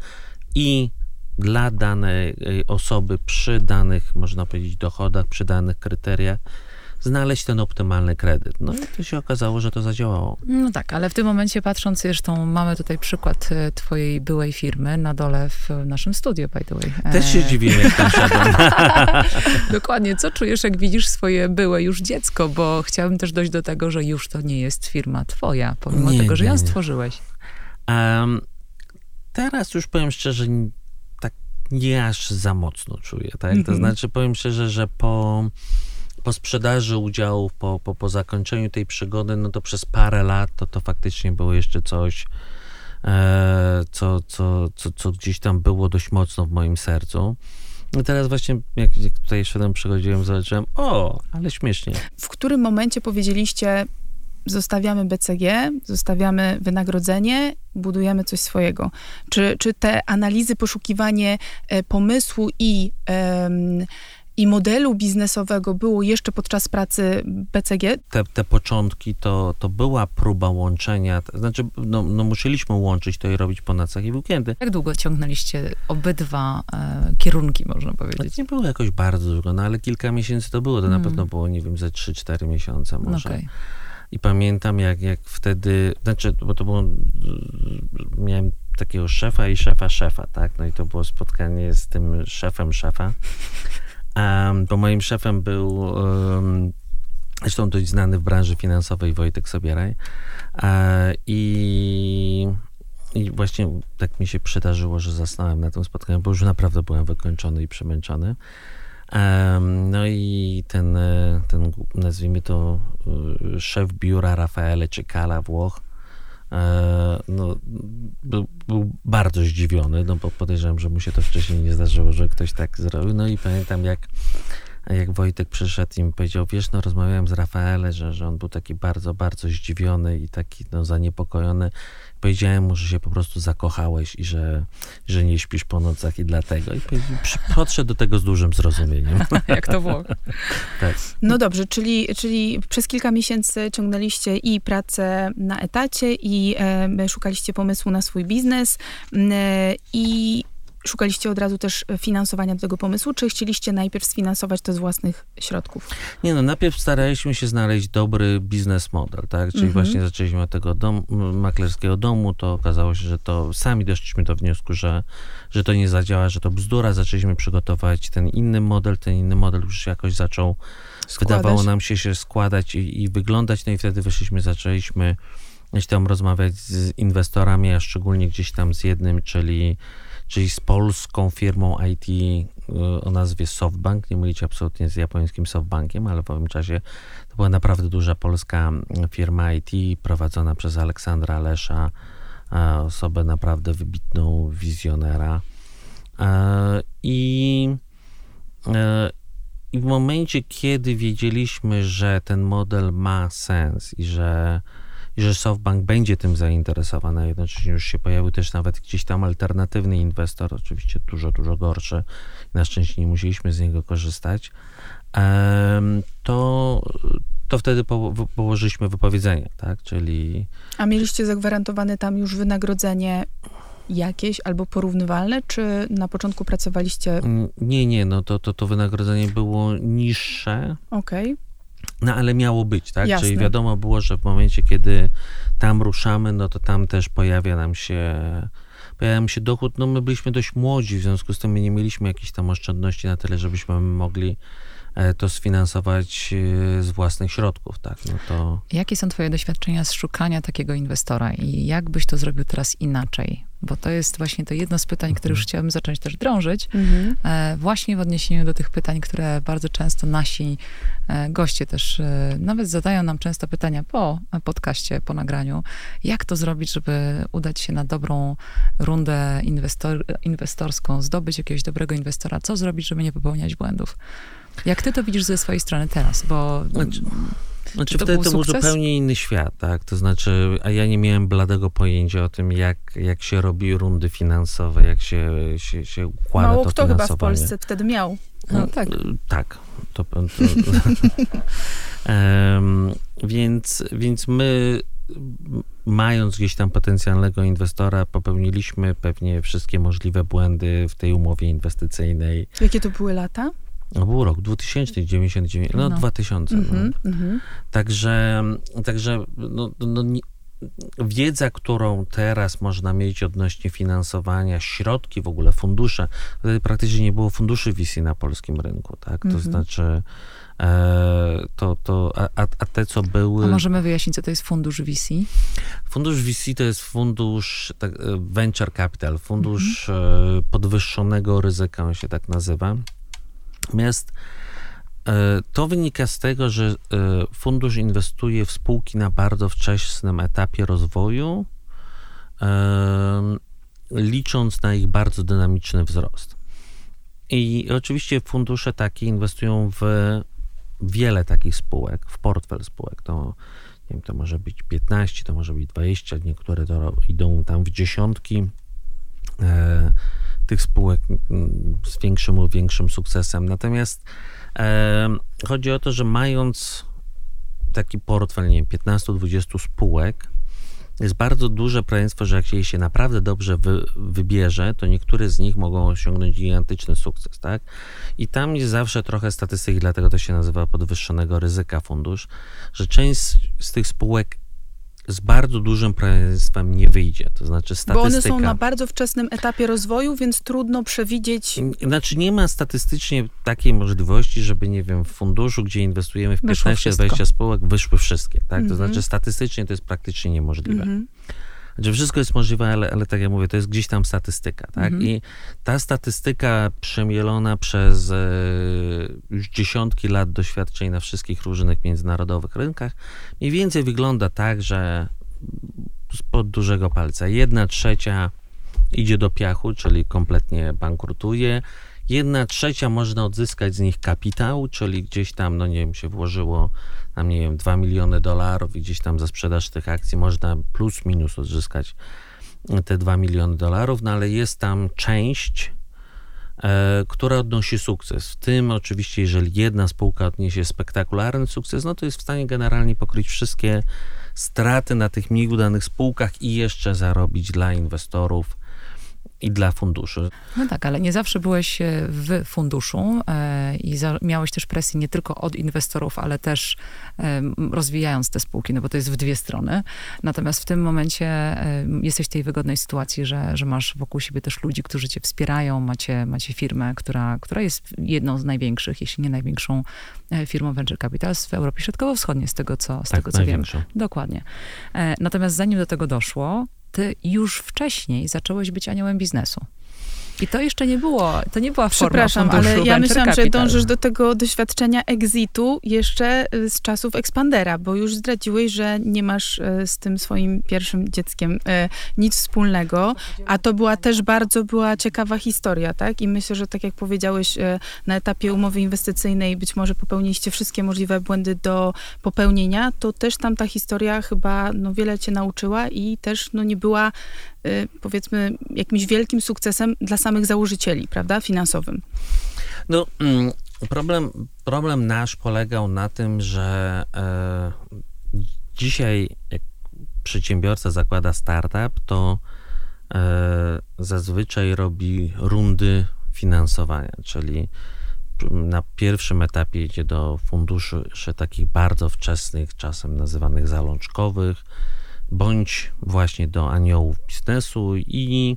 i dla danej y, osoby przy danych, można powiedzieć, dochodach, przy danych kryteriach, znaleźć ten optymalny kredyt. No i to się okazało, że to zadziałało. No tak, ale w tym momencie patrząc, zresztą mamy tutaj przykład e, twojej byłej firmy na dole w naszym studio, by the way. E, Też się dziwiłem, jak tam szedłem. [LAUGHS] Dokładnie. Co czujesz, jak widzisz swoje byłe już dziecko? Bo chciałabym też dojść do tego, że już to nie jest firma twoja, pomimo Nie, tego, że nie, ją nie. stworzyłeś. Em, teraz już powiem szczerze, tak nie aż za mocno czuję, tak? To Mhm. znaczy powiem szczerze, że po, po sprzedaży udziałów, po, po, po zakończeniu tej przygody, no to przez parę lat to, to faktycznie było jeszcze coś, e, co, co, co, co gdzieś tam było dość mocno w moim sercu. I teraz właśnie, jak, tutaj szedłem, przychodziłem, zobaczyłem, o, ale śmiesznie. W którym momencie powiedzieliście, zostawiamy BCG, zostawiamy wynagrodzenie, budujemy coś swojego? Czy, czy te analizy, poszukiwanie e, pomysłu i, em, i modelu biznesowego było jeszcze podczas pracy BCG? te, te początki to, to była próba łączenia, to znaczy no, no musieliśmy łączyć to i robić po nocach i weekendy. Jak długo ciągnęliście obydwa e, kierunki, można To powiedzieć? nie było jakoś bardzo długo, no ale kilka miesięcy to było, to na Mm. pewno było, nie wiem, ze 3-4 miesiące No może. okej. I pamiętam, jak, jak wtedy, znaczy, bo to było, miałem takiego szefa i szefa szefa, tak? No i to było spotkanie z tym szefem szefa. Bo moim szefem był zresztą dość znany w branży finansowej Wojtek Sobieraj. E, I, I właśnie tak mi się przydarzyło, że zasnąłem na tym spotkaniu, bo już naprawdę byłem wykończony i przemęczony. No i ten, e, ten nazwijmy to e, szef biura Rafaele Czekala Włoch, no, był, był, bardzo zdziwiony, no bo podejrzewam, że mu się to wcześniej nie zdarzyło, że ktoś tak zrobił. No i pamiętam, jak jak Wojtek przyszedł i mi powiedział, wiesz, no rozmawiałem z Rafaelem, że, że on był taki bardzo, bardzo zdziwiony i taki no, zaniepokojony. Powiedziałem mu, że się po prostu zakochałeś i że, że nie śpisz po nocach i dlatego. I podszedł do tego z dużym zrozumieniem. [LAUGHS] jak to było? tak. No dobrze, czyli, czyli przez kilka miesięcy ciągnęliście i pracę na etacie i e, szukaliście pomysłu na swój biznes e, i Szukaliście od razu też finansowania do tego pomysłu, czy chcieliście najpierw sfinansować to z własnych środków? Nie no, najpierw staraliśmy się znaleźć dobry biznes model, tak? Czyli mhm. właśnie zaczęliśmy od tego dom, maklerskiego domu, to okazało się, że to sami doszliśmy do wniosku, że, że to nie zadziała, że to bzdura. Zaczęliśmy przygotować ten inny model, ten inny model już jakoś zaczął, Składać. wydawało nam się się składać i, i wyglądać, no i wtedy wyszliśmy, zaczęliśmy gdzieś tam rozmawiać z inwestorami, a szczególnie gdzieś tam z jednym, czyli czyli z polską firmą IT y, o nazwie SoftBank, nie mylić absolutnie z japońskim SoftBankiem, ale w owym czasie to była naprawdę duża polska firma IT prowadzona przez Aleksandra Lesza, osobę naprawdę wybitną, wizjonera. E, I, e, I w momencie, kiedy wiedzieliśmy, że ten model ma sens i że i że SoftBank będzie tym zainteresowany, jednocześnie już się pojawił też nawet gdzieś tam alternatywny inwestor, oczywiście dużo, dużo gorszy. Na szczęście nie musieliśmy z niego korzystać. To, to wtedy po, położyliśmy wypowiedzenie, tak, czyli... A mieliście zagwarantowane tam już wynagrodzenie jakieś albo porównywalne, czy na początku pracowaliście... Nie, nie, no to, to, to wynagrodzenie było niższe. Okej. Okay no ale miało być, tak? Jasne. Czyli wiadomo było, że w momencie, kiedy tam ruszamy, no to tam też pojawia nam się pojawia nam się dochód. No my byliśmy dość młodzi, w związku z tym my nie mieliśmy jakichś tam oszczędności na tyle, żebyśmy mogli to sfinansować e, z własnych środków, tak? No to... Jakie są twoje doświadczenia z szukania takiego inwestora i jak byś to zrobił teraz inaczej? bo to jest właśnie to jedno z pytań, które już mhm. chciałabym zacząć też drążyć, mhm. E, właśnie w odniesieniu do tych pytań, które bardzo często nasi e, goście też e, nawet zadają nam często pytania po podcaście, po nagraniu, jak to zrobić, żeby udać się na dobrą rundę inwestor, inwestorską, zdobyć jakiegoś dobrego inwestora, co zrobić, żeby nie popełniać błędów. Jak ty to widzisz ze swojej strony teraz? Bo znaczy, znaczy to wtedy to był zupełnie inny świat, tak? To znaczy, a ja nie miałem bladego pojęcia o tym, jak, jak się robi rundy finansowe, jak się, się, się układa Mało to kto chyba w Polsce wtedy miał. No, no tak. Tak. To, to, um, [LAUGHS] więc, więc my mając gdzieś tam potencjalnego inwestora, popełniliśmy pewnie wszystkie możliwe błędy w tej umowie inwestycyjnej. Jakie to były lata? No był rok 2099, no, no. 2000. Mm -hmm, no. mm -hmm. Także, także no, no, nie, wiedza, którą teraz można mieć odnośnie finansowania, środki w ogóle, fundusze, wtedy praktycznie nie było funduszy VC na polskim rynku, tak? To mm -hmm. znaczy e, to, to a, a te, co były... A możemy wyjaśnić, co to jest fundusz VC? Fundusz VC to jest fundusz tak, e, venture capital, fundusz mhm. e, podwyższonego ryzyka, on się tak nazywa. Natomiast e, to wynika z tego, że e, fundusz inwestuje w spółki na bardzo wczesnym etapie rozwoju, e, licząc na ich bardzo dynamiczny wzrost. I oczywiście fundusze takie inwestują w wiele takich spółek, w portfel spółek. To, nie wiem, to może być 15, to może być 20, niektóre to idą tam w dziesiątki tych spółek mm, z większym lub większym sukcesem. Natomiast e, chodzi o to, że mając taki portfel, nie wiem, 15-20 spółek, jest bardzo duże prawdopodobieństwo, że jak się naprawdę dobrze wy, wybierze, to niektóre z nich mogą osiągnąć gigantyczny sukces, tak? I tam jest zawsze trochę statystyki, dlatego to się nazywa podwyższonego ryzyka fundusz, że część z, z tych spółek z bardzo dużym prawdopodobieństwem nie wyjdzie. To znaczy statystyka... Bo one są na bardzo wczesnym etapie rozwoju, więc trudno przewidzieć... Znaczy nie ma statystycznie takiej możliwości, żeby, nie wiem, w funduszu, gdzie inwestujemy w 15-20 spółek, wyszły wszystkie. Tak? Mm -hmm. To mhm. znaczy statystycznie to jest praktycznie niemożliwe. Mm -hmm. Znaczy wszystko jest możliwe, ale, ale tak jak mówię, to jest gdzieś tam statystyka, tak? Mhm. I ta statystyka przemielona przez e, już dziesiątki lat doświadczeń na wszystkich różnych międzynarodowych rynkach mniej więcej wygląda tak, że spod dużego palca jedna trzecia idzie do piachu, czyli kompletnie bankrutuje. Jedna trzecia można odzyskać z nich kapitał, czyli gdzieś tam, no nie wiem, się włożyło tam nie wiem, 2 miliony dolarów i gdzieś tam za sprzedaż tych akcji można plus minus odzyskać te 2 miliony dolarów, no ale jest tam część, e, która odnosi sukces. W tym oczywiście, jeżeli jedna spółka odniesie spektakularny sukces, no to jest w stanie generalnie pokryć wszystkie straty na tych mniej udanych spółkach i jeszcze zarobić dla inwestorów i dla funduszy. No tak, ale nie zawsze byłeś e, w funduszu e, i miałeś też presję nie tylko od inwestorów, ale też e, rozwijając te spółki, no bo to jest w dwie strony. Natomiast w tym momencie jesteś w tej wygodnej sytuacji, że, że masz wokół siebie też ludzi, którzy cię wspierają, macie, macie firmę, która, która jest jedną z największych, jeśli nie największą firmą Venture Capital w Europie Środkowo-Wschodniej, z tego co, z tak, tego, co wiem. Dokładnie. Natomiast zanim do tego doszło, ty już wcześniej zacząłeś być aniołem biznesu. I to jeszcze nie było, to nie była forma Przepraszam, ale ja myślałam, że dążysz do tego doświadczenia exitu jeszcze y, z czasów Expandera, bo już zdradziłeś, że nie masz y, z tym swoim pierwszym dzieckiem y, nic wspólnego, a to była też bardzo była ciekawa historia, tak? I myślę, że tak jak powiedziałeś, na etapie umowy inwestycyjnej być może popełniliście wszystkie możliwe błędy do popełnienia, to też tam ta historia chyba no, wiele cię nauczyła i też no, nie była powiedzmy jakimś wielkim sukcesem dla samych założycieli, prawda, finansowym. No, mm, problem, problem nasz polegał na tym, że e, dzisiaj jak przedsiębiorca zakłada startup, to e, zazwyczaj robi rundy finansowania, czyli na pierwszym etapie idzie do funduszy takich bardzo wczesnych, czasem nazywanych zalążkowych, bądź właśnie do aniołów biznesu i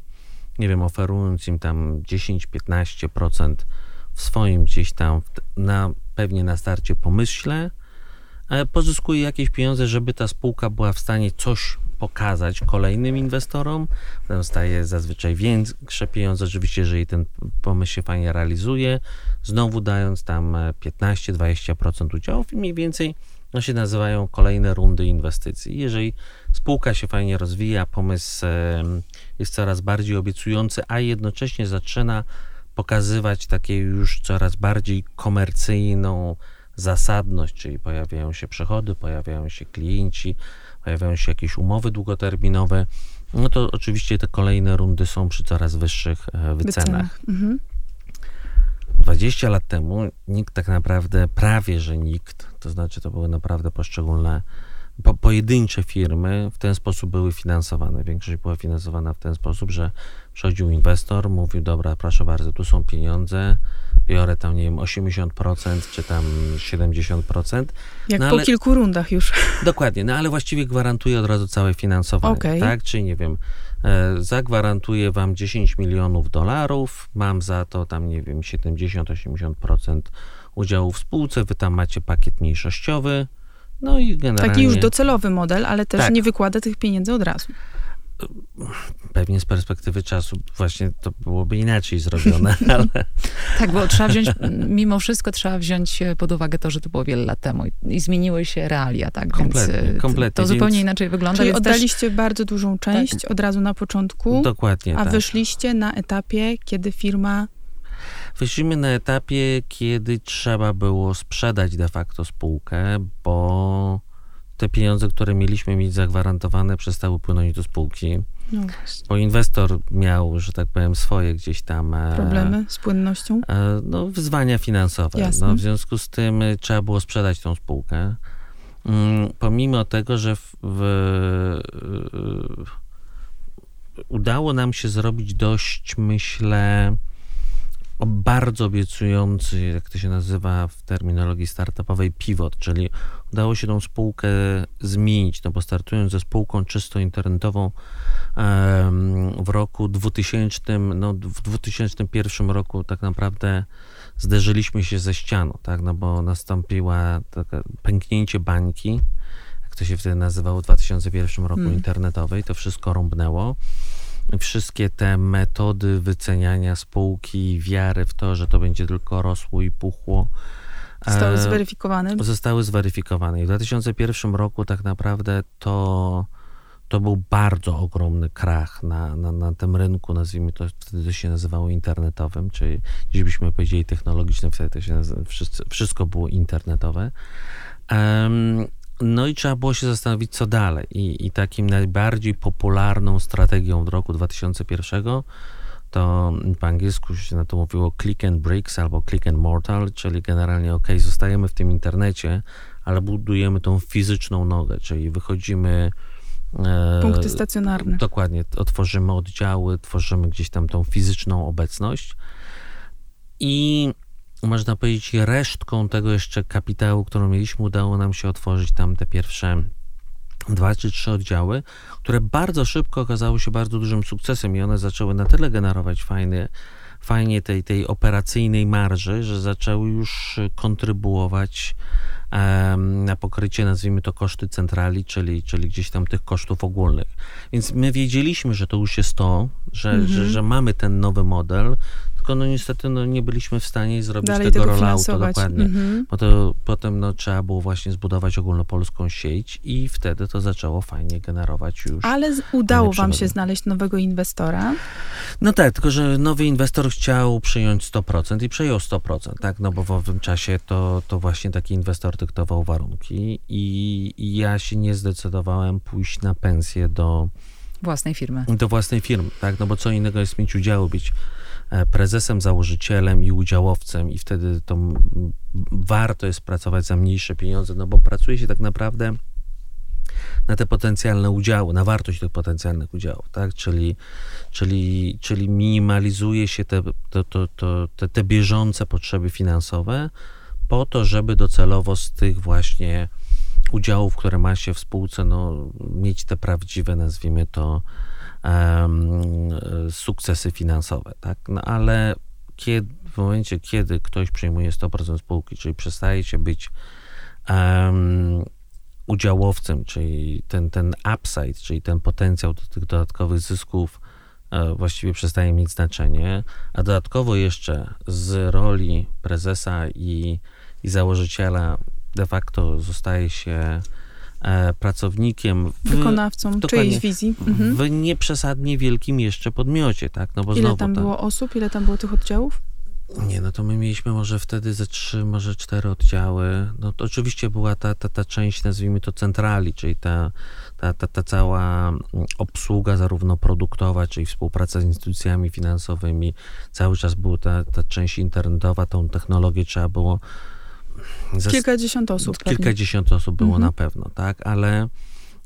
nie wiem, oferując im tam 10-15% w swoim gdzieś tam na, pewnie na starcie pomyśle, e, pozyskuje jakieś pieniądze, żeby ta spółka była w stanie coś pokazać kolejnym inwestorom. Potem staje zazwyczaj większe pieniądze, oczywiście, jeżeli ten pomysł się fajnie realizuje, znowu dając tam 15-20% e, udziałów i mniej więcej no się nazywają kolejne rundy inwestycji. Jeżeli spółka się fajnie rozwija, pomysł jest coraz bardziej obiecujący, a jednocześnie zaczyna pokazywać takie już coraz bardziej komercyjną zasadność, czyli pojawiają się przychody, pojawiają się klienci, pojawiają się jakieś umowy długoterminowe, no to oczywiście te kolejne rundy są przy coraz wyższych e, wycenach. wycenach. Mhm. 20 lat temu nikt tak naprawdę, prawie że nikt, to znaczy to były naprawdę poszczególne po, pojedyncze firmy w ten sposób były finansowane. Większość była finansowana w ten sposób, że przychodził inwestor, mówił, dobra, proszę bardzo, tu są pieniądze, biorę tam, nie wiem, 80% czy tam 70%. Jak no, po ale, kilku rundach już. Dokładnie, no ale właściwie gwarantuje od razu całe finansowanie, okay. tak? Czyli nie wiem, zagwarantuję wam 10 milionów dolarów, mam za to tam, nie wiem, 70-80% udziału w spółce, wy tam macie pakiet mniejszościowy, no i generalnie... Taki już docelowy model, ale też tak. nie wykłada tych pieniędzy od razu. Pewnie z perspektywy czasu właśnie to byłoby inaczej zrobione, [LAUGHS] ale... [LAUGHS] tak, bo trzeba wziąć, mimo wszystko trzeba wziąć pod uwagę to, że to było wiele lat temu i, i zmieniły się realia, tak? Kompletnie, Więc kompletnie. To zupełnie inaczej wygląda. Czyli oddaliście też... bardzo dużą część tak. od razu na początku. Dokładnie A tak. wyszliście na etapie, kiedy firma Wyszliśmy na etapie, kiedy trzeba było sprzedać de facto spółkę, bo te pieniądze, które mieliśmy mieć zagwarantowane, przestały płynąć do spółki. No bo inwestor miał, że tak powiem, swoje gdzieś tam. E, Problemy z płynnością? E, no, wyzwania finansowe. No, w związku z tym trzeba było sprzedać tą spółkę. mm, pomimo tego, że w, w, udało nam się zrobić dość, myślę, bardzo obiecujący, jak to się nazywa w terminologii startupowej, pivot, czyli udało się tą spółkę zmienić, no bo startując ze spółką czysto internetową w roku 2000, no w 2001 roku tak naprawdę zderzyliśmy się ze ścianą, tak, no bo nastąpiła taka pęknięcie bańki, jak to się wtedy nazywało w 2001 roku hmm. internetowej, to wszystko rąbnęło wszystkie te metody wyceniania spółki, wiary w to, że to będzie tylko rosło i puchło. Zostały e, zweryfikowane? Zostały zweryfikowane. I w 2001 roku tak naprawdę to, to był bardzo ogromny krach na, na, na tym rynku, nazwijmy to, wtedy to się nazywało internetowym, czyli dziś byśmy powiedzieli technologicznym, wtedy to się nazywa, wszystko, wszystko było internetowe. Um, no i trzeba było się zastanowić, co dalej. I, I takim najbardziej popularną strategią w roku 2001 to po angielsku się na to mówiło click and bricks albo click and mortal, czyli generalnie ok, zostajemy w tym internecie, ale budujemy tą fizyczną nogę, czyli wychodzimy e, Punkty stacjonarne. Dokładnie. Otworzymy oddziały, tworzymy gdzieś tam tą fizyczną obecność. I można powiedzieć, resztką tego jeszcze kapitału, którą mieliśmy, udało nam się otworzyć tam te pierwsze dwa czy trzy oddziały, które bardzo szybko okazały się bardzo dużym sukcesem i one zaczęły na tyle generować fajny, fajnie tej, tej operacyjnej marży, że zaczęły już kontrybuować um, na pokrycie, nazwijmy to, koszty centrali, czyli, czyli gdzieś tam tych kosztów ogólnych. Więc my wiedzieliśmy, że to już jest to, że, -hmm. że, że mamy ten nowy model, tylko no niestety no, nie byliśmy w stanie zrobić Dalej tego, tego rolloutu dokładnie. Mhm. Bo to potem no, trzeba było właśnie zbudować ogólnopolską sieć i wtedy to zaczęło fajnie generować już. Ale udało wam się znaleźć nowego inwestora? No tak, tylko że nowy inwestor chciał przyjąć 100% i przejął 100%, tak? No bo w owym czasie to, to właśnie taki inwestor dyktował warunki i, i ja się nie zdecydowałem pójść na pensję do własnej firmy. Do własnej firmy, tak? No bo co innego jest mieć udziału, być prezesem, założycielem i udziałowcem i wtedy to warto jest pracować za mniejsze pieniądze, no bo pracuje się tak naprawdę na te potencjalne udziały, na wartość tych potencjalnych udziałów, tak? Czyli, czyli, czyli minimalizuje się te, to, to, to, te, te bieżące potrzeby finansowe po to, żeby docelowo z tych właśnie udziałów, które ma się w spółce, no, mieć te prawdziwe, nazwijmy to, sukcesy finansowe, tak? No ale kiedy, w momencie, kiedy ktoś przejmuje 100% spółki, czyli przestaje się być um, udziałowcem, czyli ten, ten upside, czyli ten potencjał do tych dodatkowych zysków e, właściwie przestaje mieć znaczenie, a dodatkowo jeszcze z roli prezesa i, i założyciela de facto zostaje się pracownikiem. W, Wykonawcą czyjejś wizji. Mhm. W nieprzesadnie wielkim jeszcze podmiocie, tak? No bo ile znowu, tam było osób? Ile tam było tych oddziałów? Nie, no to my mieliśmy może wtedy ze trzy, może cztery oddziały. No to oczywiście była ta, ta, ta część, nazwijmy to centrali, czyli ta, ta, ta, ta cała obsługa zarówno produktowa, czyli współpraca z instytucjami finansowymi. Cały czas była ta, ta część internetowa, tą technologię trzeba było Kilkadziesiąt osób. Kilkadziesiąt pewnie. osób było mhm. na pewno, tak, ale,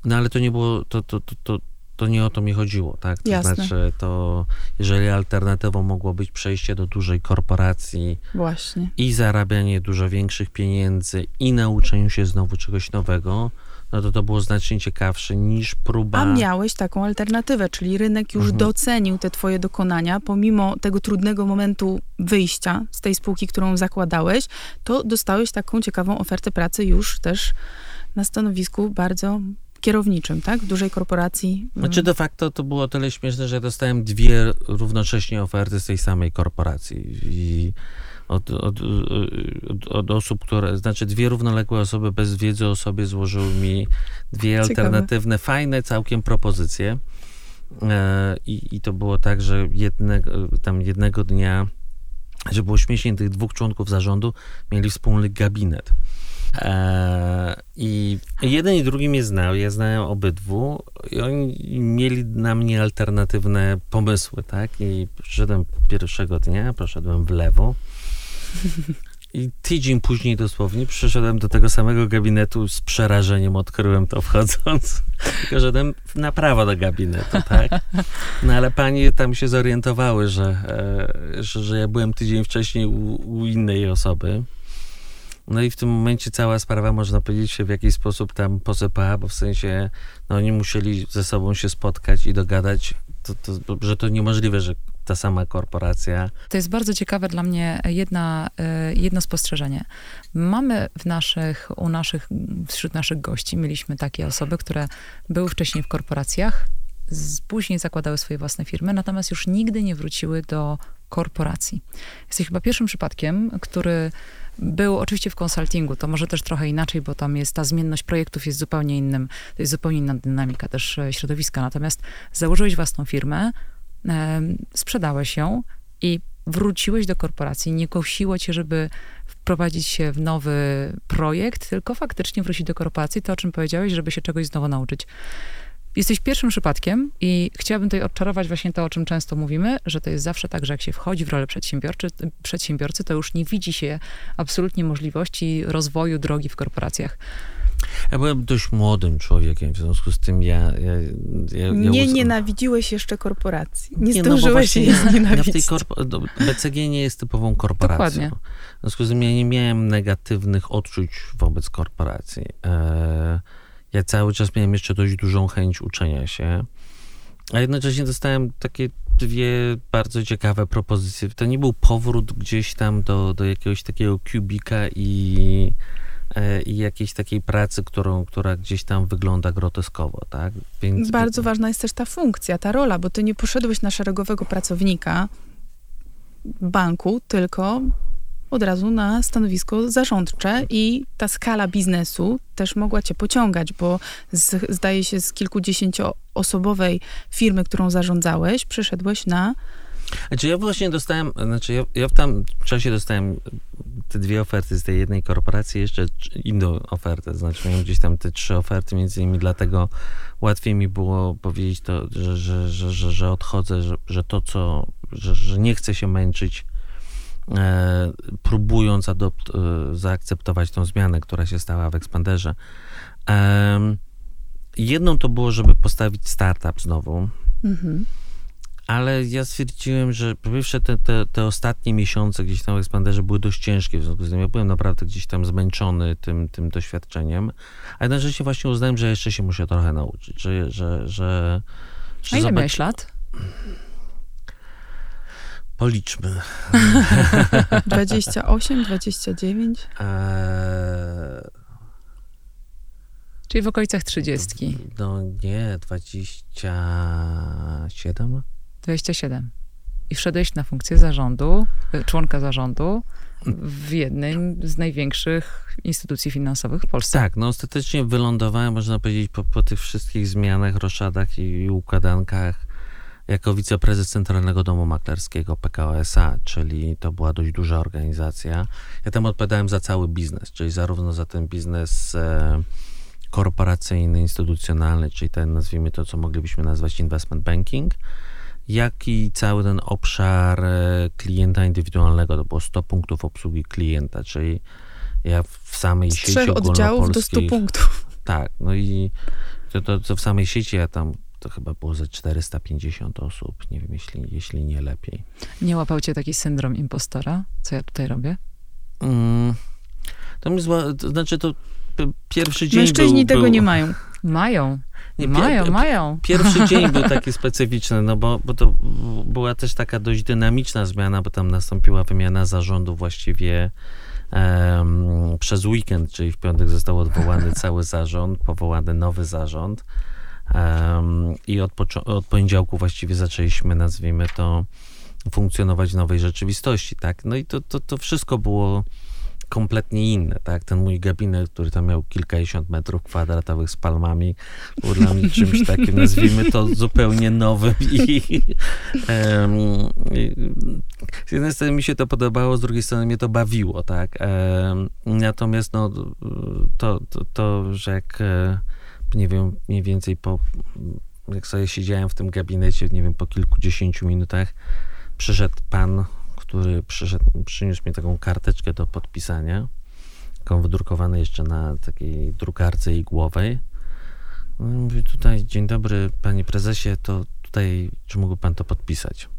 no ale to nie było, to, to, to, to, to nie o to mi chodziło, tak? To Jasne. znaczy, to jeżeli alternatywą mogło być przejście do dużej korporacji Właśnie. i zarabianie dużo większych pieniędzy i nauczeniu się znowu czegoś nowego, no to to było znacznie ciekawsze niż próba. A miałeś taką alternatywę, czyli rynek już mhm. docenił te twoje dokonania, pomimo tego trudnego momentu wyjścia z tej spółki, którą zakładałeś, to dostałeś taką ciekawą ofertę pracy już też na stanowisku bardzo kierowniczym, tak? W dużej korporacji. Znaczy de facto to było tyle śmieszne, że dostałem dwie równocześnie oferty z tej samej korporacji i od, od, od, od, osób, które, znaczy dwie równoległe osoby bez wiedzy o sobie złożyły mi dwie Ciekawe. alternatywne, fajne całkiem propozycje. E, I, I to było tak, że jednego, tam jednego dnia, że było śmiesznie, tych dwóch członków zarządu mieli wspólny gabinet. E, I jeden i drugi mnie znał, ja znałem obydwu i oni mieli na mnie alternatywne pomysły, tak? I przyszedłem pierwszego dnia, poszedłem w lewo I tydzień później dosłownie przyszedłem do tego samego gabinetu z przerażeniem, odkryłem to wchodząc. [LAUGHS] Tylko, że na prawo do gabinetu, tak? No ale panie tam się zorientowały, że, e, że, że ja byłem tydzień wcześniej u, u innej osoby. No i w tym momencie cała sprawa, można powiedzieć, się w jakiś sposób tam posypała, bo w sensie no, oni musieli ze sobą się spotkać i dogadać, to, to, że to niemożliwe, że ta sama korporacja. To jest bardzo ciekawe dla mnie jedna, e, jedno spostrzeżenie. Mamy w naszych, u naszych, wśród naszych gości, mieliśmy takie osoby, które były wcześniej w korporacjach, później zakładały swoje własne firmy, natomiast już nigdy nie wróciły do korporacji. Jesteś chyba pierwszym przypadkiem, który był oczywiście w konsultingu, to może też trochę inaczej, bo tam jest ta zmienność projektów jest zupełnie innym, to jest zupełnie inna dynamika też e, środowiska. Natomiast założyłeś własną firmę, sprzedałeś ją i wróciłeś do korporacji. Nie kosiło cię, żeby wprowadzić się w nowy projekt, tylko faktycznie wrócić do korporacji, to o czym powiedziałeś, żeby się czegoś znowu nauczyć. Jesteś pierwszym przypadkiem i chciałabym tutaj odczarować właśnie to, o czym często mówimy, że to jest zawsze tak, że jak się wchodzi w rolę przedsiębiorcy, przedsiębiorcy to już nie widzi się absolutnie możliwości rozwoju drogi w korporacjach. Ja byłem dość młodym człowiekiem, w związku z tym ja... ja, ja nie ja nienawidziłeś jeszcze korporacji. Nie, nie zdążyłeś no jej znienawidzić. Ja korpo- BCG nie jest typową korporacją. Dokładnie. W związku z tym ja nie miałem negatywnych odczuć wobec korporacji. E- ja cały czas miałem jeszcze dość dużą chęć uczenia się, a jednocześnie dostałem takie dwie bardzo ciekawe propozycje. To nie był powrót gdzieś tam do, do jakiegoś takiego kubika i, i jakiejś takiej pracy, którą, która gdzieś tam wygląda groteskowo, tak? Więc... Bardzo ważna jest też ta funkcja, ta rola, bo ty nie poszedłeś na szeregowego pracownika banku, tylko od razu na stanowisko zarządcze i ta skala biznesu też mogła cię pociągać, bo z, zdaje się z kilkudziesięcioosobowej firmy, którą zarządzałeś, przeszedłeś na znaczy ja właśnie dostałem, znaczy ja, ja w tam czasie dostałem te dwie oferty z tej jednej korporacji, jeszcze inną ofertę, znaczy miałem gdzieś tam te trzy oferty, między innymi dlatego łatwiej mi było powiedzieć to, że, że, że, że, że odchodzę, że, że to co, że, że nie chcę się męczyć E, próbując adopt, e, zaakceptować tą zmianę, która się stała w Expanderze. Jedną to było, żeby postawić startup znowu. Mhm. Ale ja stwierdziłem, że po pierwsze te, te, te, ostatnie miesiące gdzieś tam w Expanderze były dość ciężkie, w związku z tym ja byłem naprawdę gdzieś tam zmęczony tym, tym doświadczeniem, a jednocześnie właśnie uznałem, że jeszcze się muszę trochę nauczyć, że... że, że, że a ile zobacz... lat? Policzmy. [LAUGHS] 28, 29? Eee... Czyli w okolicach 30. No nie, 27. 27. I wszedłeś na funkcję zarządu, członka zarządu w jednej z największych instytucji finansowych w Polsce. Tak, no ostatecznie wylądowałem, można powiedzieć, po, po tych wszystkich zmianach, roszadach i układankach jako wiceprezes Centralnego Domu Maklerskiego PKO SA, czyli to była dość duża organizacja. Ja tam odpowiadałem za cały biznes, czyli zarówno za ten biznes e, korporacyjny, instytucjonalny, czyli ten, nazwijmy to, co moglibyśmy nazwać investment banking, jak i cały ten obszar e, klienta indywidualnego. To było 100 punktów obsługi klienta, czyli ja w samej Z sieci trzech oddziałów do 100 punktów. Tak, no i to, to, to w samej sieci ja tam to chyba było ze 450 osób, nie wiem, jeśli, jeśli nie lepiej. Nie łapał cię taki syndrom impostora, co ja tutaj robię? Mm, to mi zła, to znaczy to pierwszy dzień Mężczyźni był, tego był... nie mają. [LAUGHS] Mają. Nie, mają, pier, mają. Pierwszy [LAUGHS] dzień był taki specyficzny, no bo, bo to była też taka dość dynamiczna zmiana, bo tam nastąpiła wymiana zarządu właściwie um, przez weekend, czyli w piątek został odwołany [LAUGHS] cały zarząd, powołany nowy zarząd. I od, od poniedziałku właściwie zaczęliśmy, nazwijmy to, funkcjonować w nowej rzeczywistości, tak? No i to, to, to wszystko było kompletnie inne, tak? Ten mój gabinet, który tam miał kilkadziesiąt metrów kwadratowych z palmami, był dla mnie czymś takim, nazwijmy to zupełnie nowym i, um, i z jednej strony mi się to podobało, z drugiej strony mnie to bawiło, tak? Um, natomiast no, to, to, to, że jak e, nie wiem, mniej więcej po, jak sobie siedziałem w tym gabinecie, nie wiem, po kilkudziesięciu minutach, przyszedł pan, który przyszedł, przyniósł mi taką karteczkę do podpisania, taką wydrukowaną jeszcze na takiej drukarce igłowej. No mówi tutaj, dzień dobry panie prezesie, to tutaj, czy mógłby pan to podpisać?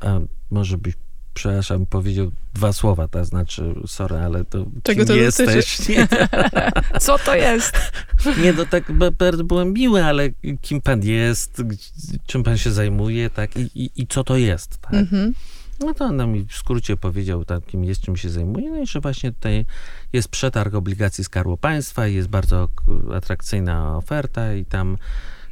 A może byś, przepraszam, powiedział dwa słowa, to znaczy, sorry, ale to Czego to jesteś? [LAUGHS] Co to jest? nie, no tak bardzo byłem miły, ale kim pan jest, czym pan się zajmuje, tak, i, i, i co to jest, tak? Mhm. No to on nam w skrócie powiedział, tak, kim jest, czym się zajmuje, no i że właśnie tutaj jest przetarg obligacji Skarbu Państwa, jest bardzo atrakcyjna oferta i tam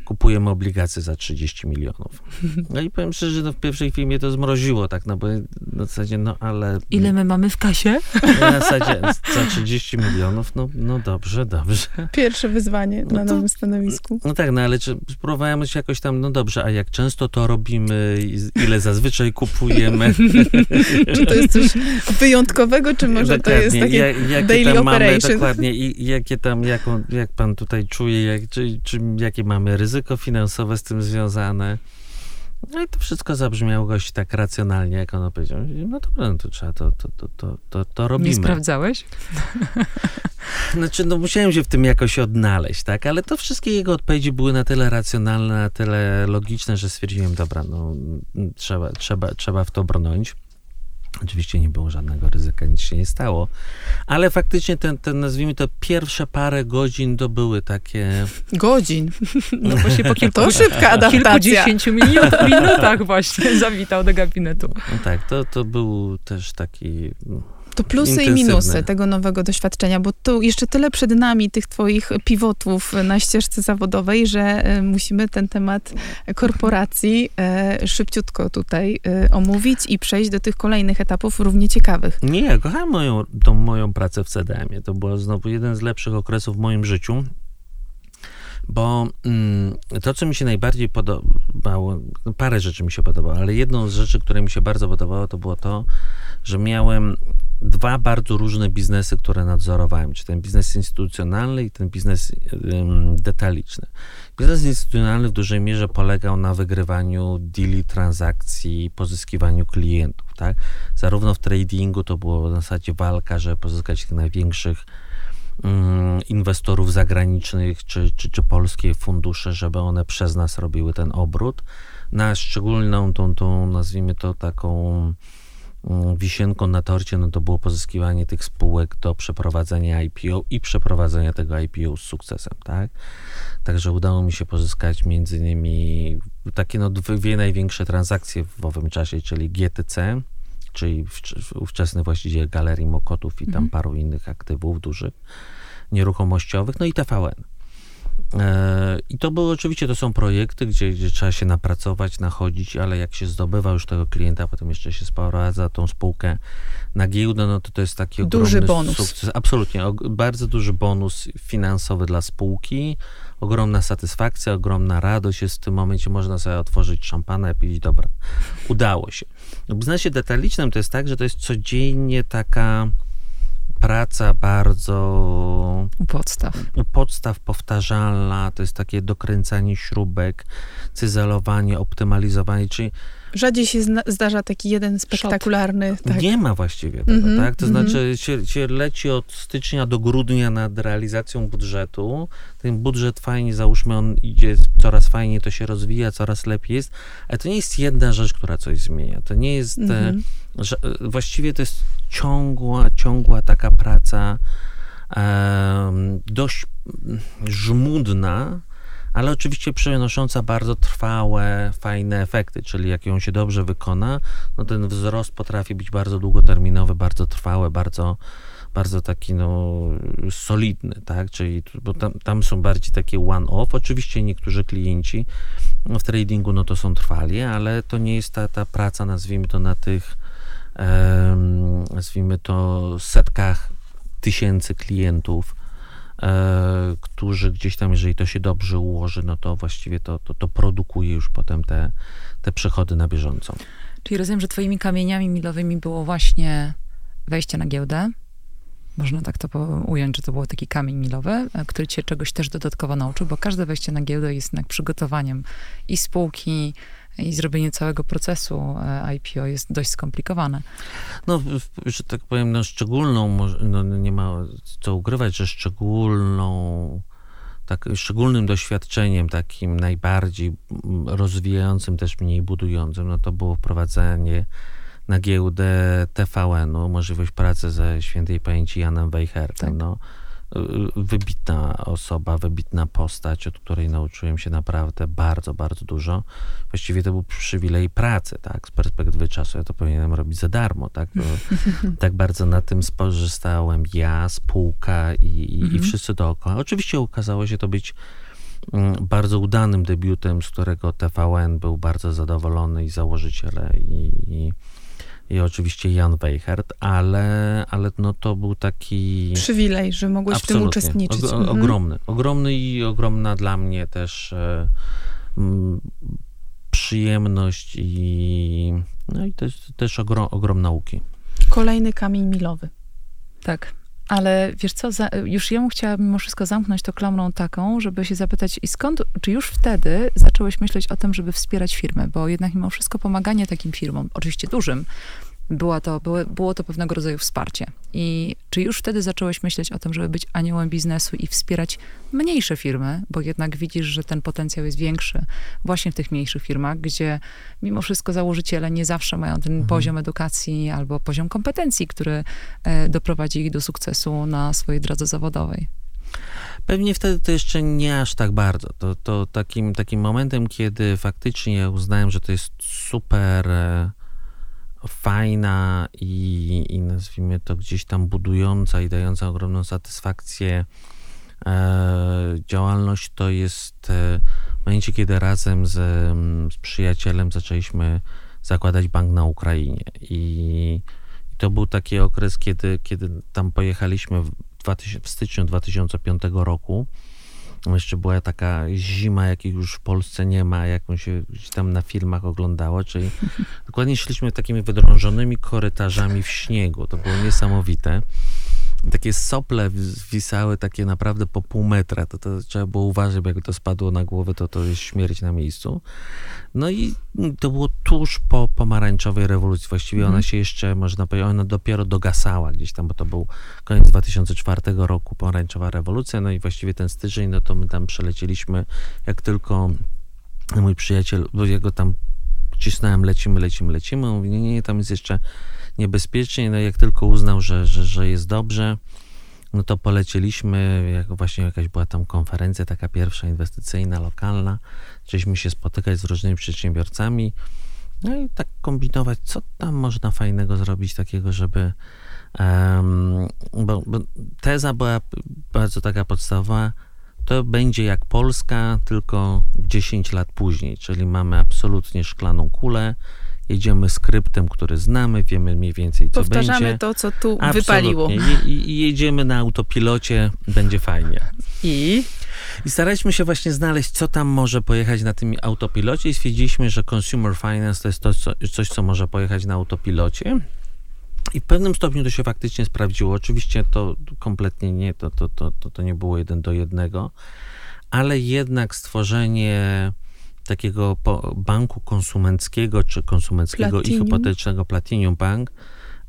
kupujemy obligacje za 30 milionów. No i powiem szczerze, że no w pierwszej filmie to zmroziło, tak, no bo na zasadzie, no ale... Ile my mamy w kasie? Na zasadzie za 30 milionów, no, no dobrze, dobrze. Pierwsze wyzwanie No na to- nowym stanowisku. No tak, no ale czy spróbujemy się jakoś tam, no dobrze, a jak często to robimy, ile zazwyczaj kupujemy? [LAUGHS] Czy to jest coś wyjątkowego, czy może to jest Dokładnie, takie jak, jakie daily tam mamy, operation? dokładnie, i jakie tam, jaką, jak pan tutaj czuje, jak, czy, czy, jakie mamy ryzyko finansowe z tym związane. No i to wszystko zabrzmiało gość tak racjonalnie, jak on powiedział. No dobra, no to trzeba, to, to, to, to, to, to Nie robimy. sprawdzałeś? [LAUGHS] Znaczy, no musiałem się w tym jakoś odnaleźć, tak? Ale to wszystkie jego odpowiedzi były na tyle racjonalne, na tyle logiczne, że stwierdziłem, dobra, no trzeba, trzeba, trzeba w to brnąć. Oczywiście nie było żadnego ryzyka, nic się nie stało. Ale faktycznie ten, ten nazwijmy to, pierwsze parę godzin to były takie... godzin? [LAUGHS] No się po kilku, To szybka adaptacja. kilkudziesięciu minut, [LAUGHS] minutach właśnie zawitał do gabinetu. No tak, to, to był też taki... To plusy i Intensywne. minusy tego nowego doświadczenia, bo tu jeszcze tyle przed nami tych twoich pivotów na ścieżce zawodowej, że e, musimy ten temat korporacji e, szybciutko tutaj e, omówić i przejść do tych kolejnych etapów równie ciekawych. Nie, ja kochałem moją, tą moją pracę w CDM-ie. To był znowu jeden z lepszych okresów w moim życiu, bo mm, to, co mi się najbardziej podobało, parę rzeczy mi się podobało, ale jedną z rzeczy, które mi się bardzo podobało, to było to, że miałem dwa bardzo różne biznesy, które nadzorowałem, czy ten biznes instytucjonalny i ten biznes detaliczny. Biznes instytucjonalny w dużej mierze polegał na wygrywaniu deali, transakcji, pozyskiwaniu klientów, tak? Zarówno w tradingu to było w zasadzie walka, żeby pozyskać tych największych inwestorów zagranicznych czy, czy, czy polskie fundusze, żeby one przez nas robiły ten obrót. Na szczególną tą, tą nazwijmy to taką wisienką na torcie, no to było pozyskiwanie tych spółek do przeprowadzenia IPO i przeprowadzenia tego IPO z sukcesem, tak? Także udało mi się pozyskać między innymi takie no dwie największe transakcje w owym czasie, czyli GTC, czyli wcz- ówczesny właściciel Galerii Mokotów i tam Mhm. paru innych aktywów dużych, nieruchomościowych, no i TVN. E, I to były oczywiście, to są projekty, gdzie, gdzie trzeba się napracować, nachodzić, ale jak się zdobywa już tego klienta, potem jeszcze się sprowadza tą spółkę na giełdę, no to to jest taki Duży ogromny bonus. sukces. Absolutnie, bardzo duży bonus finansowy dla spółki, ogromna satysfakcja, ogromna radość jest w tym momencie, można sobie otworzyć szampana i powiedzieć, dobra, udało się. W biznesie detalicznym to jest tak, że to jest codziennie taka praca bardzo U podstaw. u podstaw powtarzalna, to jest takie dokręcanie śrubek, cyzelowanie, optymalizowanie, czyli Rzadziej się zna- zdarza taki jeden spektakularny. Tak. nie ma właściwie tego, Mhm, tak? To mhm. znaczy się, się leci od stycznia do grudnia nad realizacją budżetu. Ten budżet fajnie, załóżmy, on idzie coraz fajniej, to się rozwija, coraz lepiej jest, ale to nie jest jedna rzecz, która coś zmienia. To nie jest, e, Mhm. że e, właściwie to jest ciągła, ciągła taka praca em, dość mm, żmudna, ale oczywiście przynosząca bardzo trwałe, fajne efekty, czyli jak ją się dobrze wykona, no ten wzrost potrafi być bardzo długoterminowy, bardzo trwały, bardzo, bardzo taki no, solidny, tak, czyli bo tam, tam są bardziej takie one-off, oczywiście niektórzy klienci no, w tradingu no to są trwali, ale to nie jest ta, ta praca, nazwijmy to na tych nazwijmy to setkach tysięcy klientów, którzy gdzieś tam, jeżeli to się dobrze ułoży, no to właściwie to, to, to produkuje już potem te, te przychody na bieżąco. Czyli rozumiem, że twoimi kamieniami milowymi było właśnie wejście na giełdę. Można tak to ująć, że to był taki kamień milowy, e, który cię czegoś też dodatkowo nauczył, bo każde wejście na giełdę jest jednak przygotowaniem i spółki, i zrobienie całego procesu e, IPO jest dość skomplikowane. No, że tak powiem, no szczególną, no nie ma co ukrywać, że szczególną tak, szczególnym doświadczeniem, takim najbardziej rozwijającym, też mniej budującym, no to było wprowadzenie na giełdę TVN-u, możliwość pracy ze świętej pamięci Janem Weichertem. Tak. No, wybitna osoba, wybitna postać, od której nauczyłem się naprawdę bardzo, bardzo dużo. Właściwie to był przywilej pracy, tak, z perspektywy czasu. Ja to powinienem robić za darmo, tak. [LAUGHS] tak bardzo na tym skorzystałem ja, spółka i, i, i mhm. wszyscy dookoła. Oczywiście okazało się to być mm, bardzo udanym debiutem, z którego TVN był bardzo zadowolony i założyciele i, i i oczywiście Jan Weichert, ale, ale no to był taki... Przywilej, że mogłeś w tym uczestniczyć. Og, mhm. ogromny, ogromny i ogromna dla mnie też e, m, przyjemność i no i też, też ogrom, ogrom nauki. Kolejny kamień milowy. Tak. Ale wiesz co, za, już ja chciała mimo wszystko zamknąć to klamrą taką, żeby się zapytać, i skąd, czy już wtedy zacząłeś myśleć o tym, żeby wspierać firmy? Bo jednak mimo wszystko pomaganie takim firmom, oczywiście dużym, była to, było, było to pewnego rodzaju wsparcie. I czy już wtedy zacząłeś myśleć o tym, żeby być aniołem biznesu i wspierać mniejsze firmy, bo jednak widzisz, że ten potencjał jest większy właśnie w tych mniejszych firmach, gdzie mimo wszystko założyciele nie zawsze mają ten mhm. poziom edukacji albo poziom kompetencji, który e, doprowadzi ich do sukcesu na swojej drodze zawodowej. Pewnie wtedy to jeszcze nie aż tak bardzo. To, to takim, takim momentem, kiedy faktycznie uznałem, że to jest super e, fajna i, i nazwijmy to gdzieś tam budująca i dająca ogromną satysfakcję e, działalność, to jest e, w momencie, kiedy razem z, z przyjacielem zaczęliśmy zakładać bank na Ukrainie. I, i to był taki okres, kiedy, kiedy tam pojechaliśmy w, 2000, w styczniu 2005 roku jeszcze była taka zima, jakich już w Polsce nie ma, jaką się tam na filmach oglądało, czyli dokładnie szliśmy takimi wydrążonymi korytarzami w śniegu. To było niesamowite takie sople wisały takie naprawdę po pół metra, to, to trzeba było uważać, bo jakby to spadło na głowę, to to jest śmierć na miejscu. No i to było tuż po pomarańczowej rewolucji. Właściwie ona mhm. się jeszcze, można powiedzieć, ona dopiero dogasała gdzieś tam, bo to był koniec 2004 roku, pomarańczowa rewolucja, no i właściwie ten styczeń, no to my tam przelecieliśmy, jak tylko mój przyjaciel, bo jego tam cisnąłem, lecimy, lecimy, lecimy, on mówi, nie, nie, tam jest jeszcze niebezpiecznie. No jak tylko uznał, że, że, że jest dobrze, no to polecieliśmy, jak właśnie jakaś była tam konferencja, taka pierwsza inwestycyjna, lokalna. Zaczęliśmy się spotykać z różnymi przedsiębiorcami, no i tak kombinować, co tam można fajnego zrobić takiego, żeby. Um, bo, bo teza była bardzo taka podstawowa. To będzie jak Polska, tylko 10 lat później, czyli mamy absolutnie szklaną kulę jedziemy skryptem, który znamy, wiemy mniej więcej, co Powtarzamy będzie. to, co tu Absolutnie. wypaliło. I, I, jedziemy na autopilocie, będzie fajnie. I? I staraliśmy się właśnie znaleźć, co tam może pojechać na tym autopilocie i stwierdziliśmy, że consumer finance to jest to, co, coś, co może pojechać na autopilocie. I w pewnym stopniu to się faktycznie sprawdziło. Oczywiście to kompletnie nie, to, to, to, to, to nie było jeden do jednego, ale jednak stworzenie takiego banku konsumenckiego czy konsumenckiego Platinum. i hipotecznego Platinum Bank,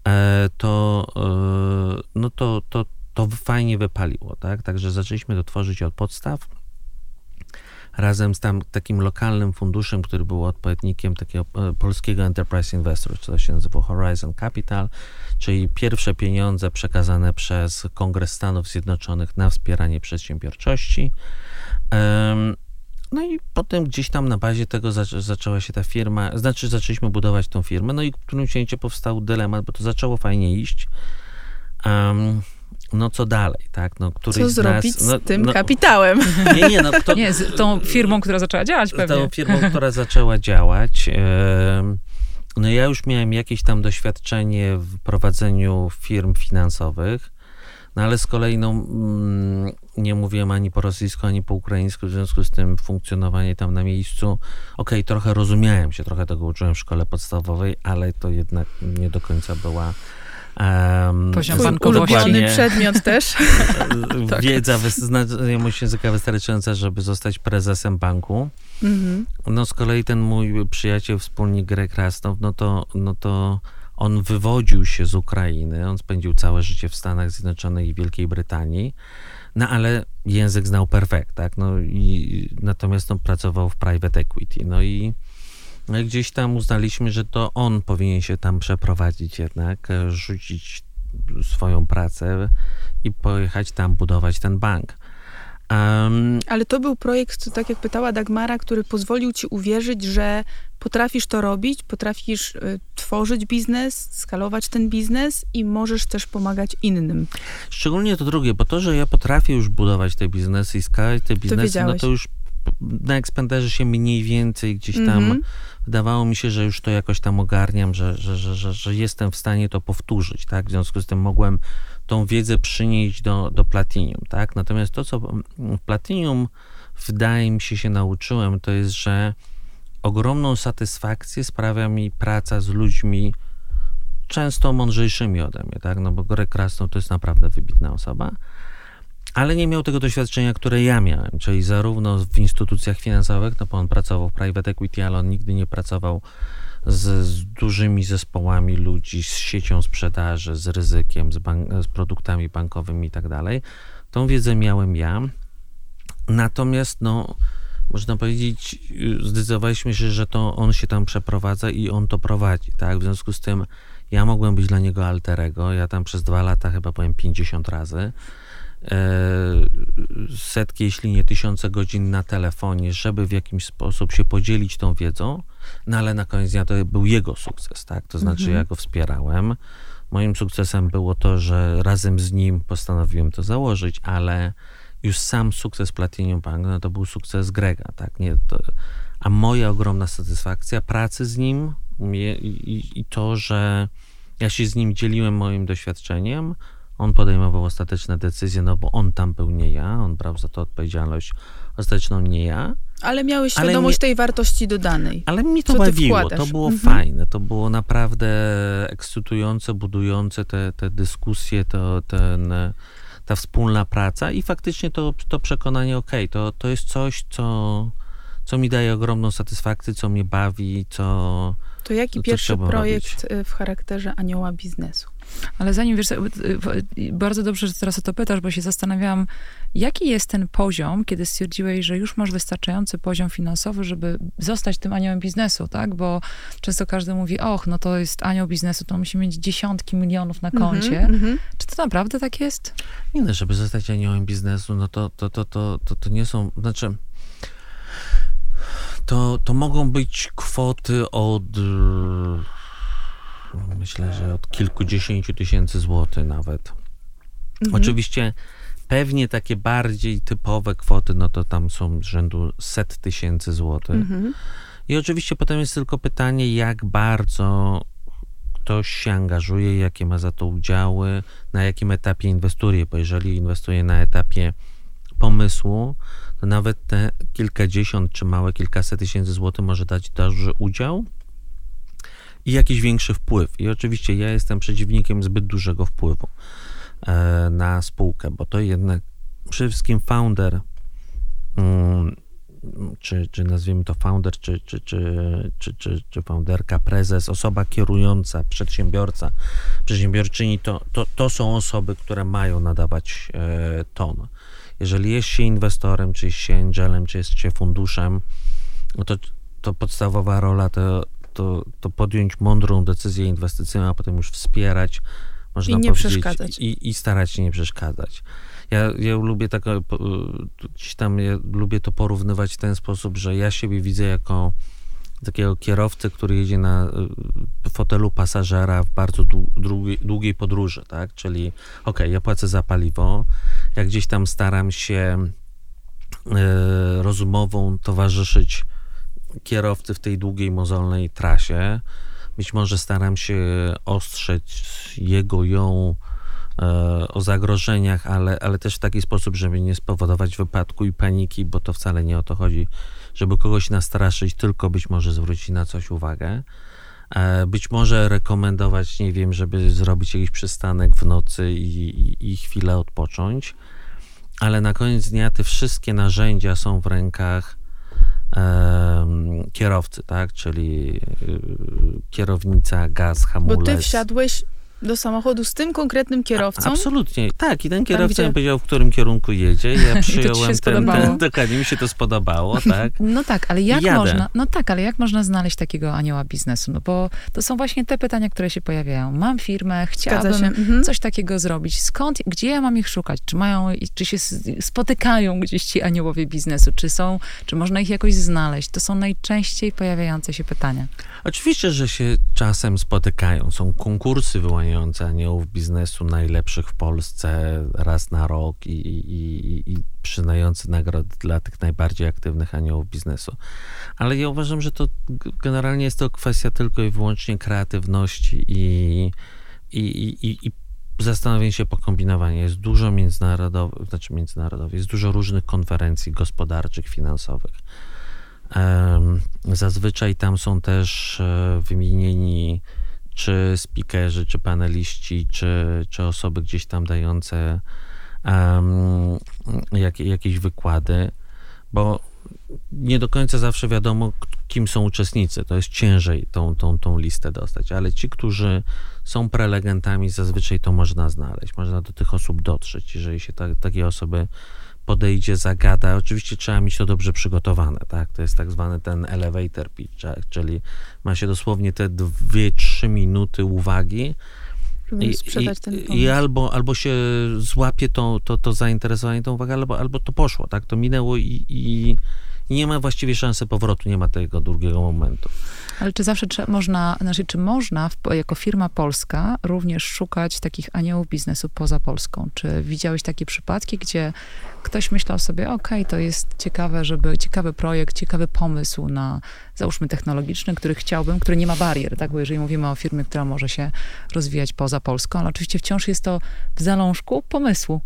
e, to, e, no to, to, to fajnie wypaliło, tak? Także zaczęliśmy to tworzyć od podstaw razem z tam takim lokalnym funduszem, który był odpowiednikiem takiego e, polskiego Enterprise Investor, co się nazywa Horizon Capital, czyli pierwsze pieniądze przekazane przez Kongres Stanów Zjednoczonych na wspieranie przedsiębiorczości. No i potem gdzieś tam na bazie tego zaczę, zaczęła się ta firma, znaczy zaczęliśmy budować tą firmę, no i w którymś momencie powstał dylemat, bo to zaczęło fajnie iść. Um, no co dalej, tak? No, co zrobić nas, no, z tym no, kapitałem? Nie, nie, no, to, [LAUGHS] nie, z tą firmą, która zaczęła działać pewnie. Z tą firmą, [LAUGHS] która zaczęła działać. No ja już miałem jakieś tam doświadczenie w prowadzeniu firm finansowych. No ale z kolei no, mm, nie mówiłem ani po rosyjsku, ani po ukraińsku, w związku z tym funkcjonowanie tam na miejscu, okej, okay, trochę rozumiałem się, trochę tego uczyłem w szkole podstawowej, ale to jednak nie do końca była Um, Poziom bankowości. ulubiony przedmiot też. [LAUGHS] tak. Wiedza znajomość języka wystarczająca, żeby zostać prezesem banku. Mhm. No z kolei ten mój przyjaciel, wspólnik Greg Rastow, no to, no to on wywodził się z Ukrainy, on spędził całe życie w Stanach Zjednoczonych i Wielkiej Brytanii, no ale język znał perfekt, tak, no i natomiast on pracował w private equity, no i, no gdzieś tam uznaliśmy, że to on powinien się tam przeprowadzić jednak, rzucić swoją pracę i pojechać tam budować ten bank. Um, Ale to był projekt, tak jak pytała Dagmara, który pozwolił ci uwierzyć, że potrafisz to robić, potrafisz y, tworzyć biznes, skalować ten biznes i możesz też pomagać innym. Szczególnie to drugie, bo to, że ja potrafię już budować te biznesy i skalować te biznesy, to no to już na ekspenderze się mniej więcej gdzieś tam mm -hmm. wydawało mi się, że już to jakoś tam ogarniam, że, że, że, że, że jestem w stanie to powtórzyć, tak? W związku z tym mogłem tą wiedzę przynieść do, do Platinium, tak? Natomiast to, co Platinium wydaje mi się się nauczyłem, to jest, że ogromną satysfakcję sprawia mi praca z ludźmi często mądrzejszymi ode mnie, tak? No bo Greg Krasno to jest naprawdę wybitna osoba, ale nie miał tego doświadczenia, które ja miałem, czyli zarówno w instytucjach finansowych, no bo on pracował w private equity, ale on nigdy nie pracował z, z dużymi zespołami ludzi, z siecią sprzedaży, z ryzykiem, z, bank, z produktami bankowymi i tak dalej. Tą wiedzę miałem ja. Natomiast, no, można powiedzieć, zdecydowaliśmy się, że to on się tam przeprowadza i on to prowadzi, tak? W związku z tym ja mogłem być dla niego alterego. Ja tam przez dwa lata chyba byłem 50 razy. E, setki, jeśli nie tysiące godzin na telefonie, żeby w jakiś sposób się podzielić tą wiedzą, no ale na koniec dnia to był jego sukces, tak? To znaczy mhm. ja go wspierałem. Moim sukcesem było to, że razem z nim postanowiłem to założyć, ale już sam sukces Platinum Bank, no to był sukces Grega, tak? Nie, to, a moja ogromna satysfakcja pracy z nim i, i, i to, że ja się z nim dzieliłem moim doświadczeniem, on podejmował ostateczne decyzje, no bo on tam był, nie ja, on brał za to odpowiedzialność ostateczną, nie ja. Ale miałeś świadomość tej wartości dodanej. Ale mnie to bawiło, to było mhm. fajne, to było naprawdę ekscytujące, budujące te, te dyskusje, to, ten, ta wspólna praca i faktycznie to, to przekonanie, okej, okay, to, to jest coś, co, co mi daje ogromną satysfakcję, co mnie bawi, co... To jaki to, pierwszy projekt robić. w charakterze anioła biznesu? Ale zanim wiesz, bardzo dobrze, że teraz o to pytasz, bo się zastanawiałam, jaki jest ten poziom, kiedy stwierdziłeś, że już masz wystarczający poziom finansowy, żeby zostać tym aniołem biznesu, tak? Bo często każdy mówi, och, no to jest anioł biznesu, to musi mieć dziesiątki milionów na mhm, koncie. Mm -hmm. Czy to naprawdę tak jest? Nie, no, żeby zostać aniołem biznesu, no to, to, to, to, to, to nie są, znaczy to, to mogą być kwoty od myślę, że od kilkudziesięciu tysięcy złotych nawet. Mhm. Oczywiście pewnie takie bardziej typowe kwoty, no to tam są z rzędu set tysięcy złotych. Mhm. I oczywiście potem jest tylko pytanie, jak bardzo ktoś się angażuje, jakie ma za to udziały, na jakim etapie inwestuje, bo jeżeli inwestuje na etapie pomysłu, to nawet te kilkadziesiąt czy małe kilkaset tysięcy złotych może dać duży udział, i jakiś większy wpływ. I oczywiście ja jestem przeciwnikiem zbyt dużego wpływu e, na spółkę, bo to jednak przede wszystkim founder, mm, czy, czy nazwijmy to founder, czy, czy, czy, czy, czy, czy founderka, prezes, osoba kierująca, przedsiębiorca, przedsiębiorczyni, to, to, to są osoby, które mają nadawać e, ton. Jeżeli jest się inwestorem, czy jest się angelem, czy jest się funduszem, no to, to podstawowa rola to to, to podjąć mądrą decyzję inwestycyjną, a potem już wspierać, można I nie przeszkadzać. I, I starać się nie przeszkadzać. Ja, ja lubię tak, gdzieś tam ja lubię to porównywać w ten sposób, że ja siebie widzę jako takiego kierowcy, który jedzie na y, fotelu pasażera w bardzo długiej, długiej podróży, tak? Czyli ok, ja płacę za paliwo, ja gdzieś tam staram się y, rozumową towarzyszyć kierowcy w tej długiej, mozolnej trasie. Być może staram się ostrzec jego, ją e, o zagrożeniach, ale, ale też w taki sposób, żeby nie spowodować wypadku i paniki, bo to wcale nie o to chodzi, żeby kogoś nastraszyć, tylko być może zwrócić na coś uwagę. E, być może rekomendować, nie wiem, żeby zrobić jakiś przystanek w nocy i, i, i chwilę odpocząć, ale na koniec dnia te wszystkie narzędzia są w rękach kierowcy, tak? Czyli y, kierownica, gaz, hamulec. Bo ty wsiadłeś do samochodu z tym konkretnym kierowcą? A, absolutnie. Tak, i ten kierowca gdzie... mi powiedział, w którym kierunku jedzie. Ja [LAUGHS] przyjąłem ten, ten, dokładnie mi się to spodobało, [LAUGHS] tak? No tak, ale jak Jadę. można, no tak, ale jak można znaleźć takiego anioła biznesu? No bo to są właśnie te pytania, które się pojawiają. Mam firmę, chciałabym mhm. coś takiego zrobić. Skąd, gdzie ja mam ich szukać? Czy mają, czy się spotykają gdzieś ci aniołowie biznesu? Czy są, czy można ich jakoś znaleźć? To są najczęściej pojawiające się pytania. Oczywiście, że się czasem spotykają. Są konkursy wyłaniające aniołów biznesu najlepszych w Polsce raz na rok i, i, i przynający nagrody dla tych najbardziej aktywnych aniołów biznesu. Ale ja uważam, że to generalnie jest to kwestia tylko i wyłącznie kreatywności i, i, i, i zastanowienie się, pokombinowania. Jest dużo międzynarodowych, znaczy międzynarodowych, jest dużo różnych konferencji gospodarczych, finansowych Zazwyczaj tam są też e, wymienieni czy speakerzy, czy paneliści, czy, czy osoby gdzieś tam dające um, jak, jakieś wykłady, bo nie do końca zawsze wiadomo, kim są uczestnicy. To jest ciężej tą, tą, tą listę dostać, ale ci, którzy są prelegentami, zazwyczaj to można znaleźć. Można do tych osób dotrzeć, jeżeli się ta, takie osoby podejdzie, zagada. Oczywiście trzeba mieć to dobrze przygotowane, tak? To jest tak zwany ten elevator pitch, tak? czyli ma się dosłownie te 2-3 minuty uwagi, i, pomysł. I albo, albo się złapie to, to, to zainteresowanie, tą uwagę, albo, albo to poszło, tak? To minęło i, i, i nie ma właściwie szansy powrotu, nie ma tego drugiego momentu. Ale czy zawsze można, znaczy, czy można jako firma polska również szukać takich aniołów biznesu poza Polską? Czy widziałeś takie przypadki, gdzie ktoś myślał sobie, ok, to jest ciekawe, żeby, ciekawy projekt, ciekawy pomysł na, załóżmy technologiczny, który chciałbym, który nie ma barier, tak? Bo jeżeli mówimy o firmie, która może się rozwijać poza Polską, ale oczywiście wciąż jest to w zalążku pomysłu,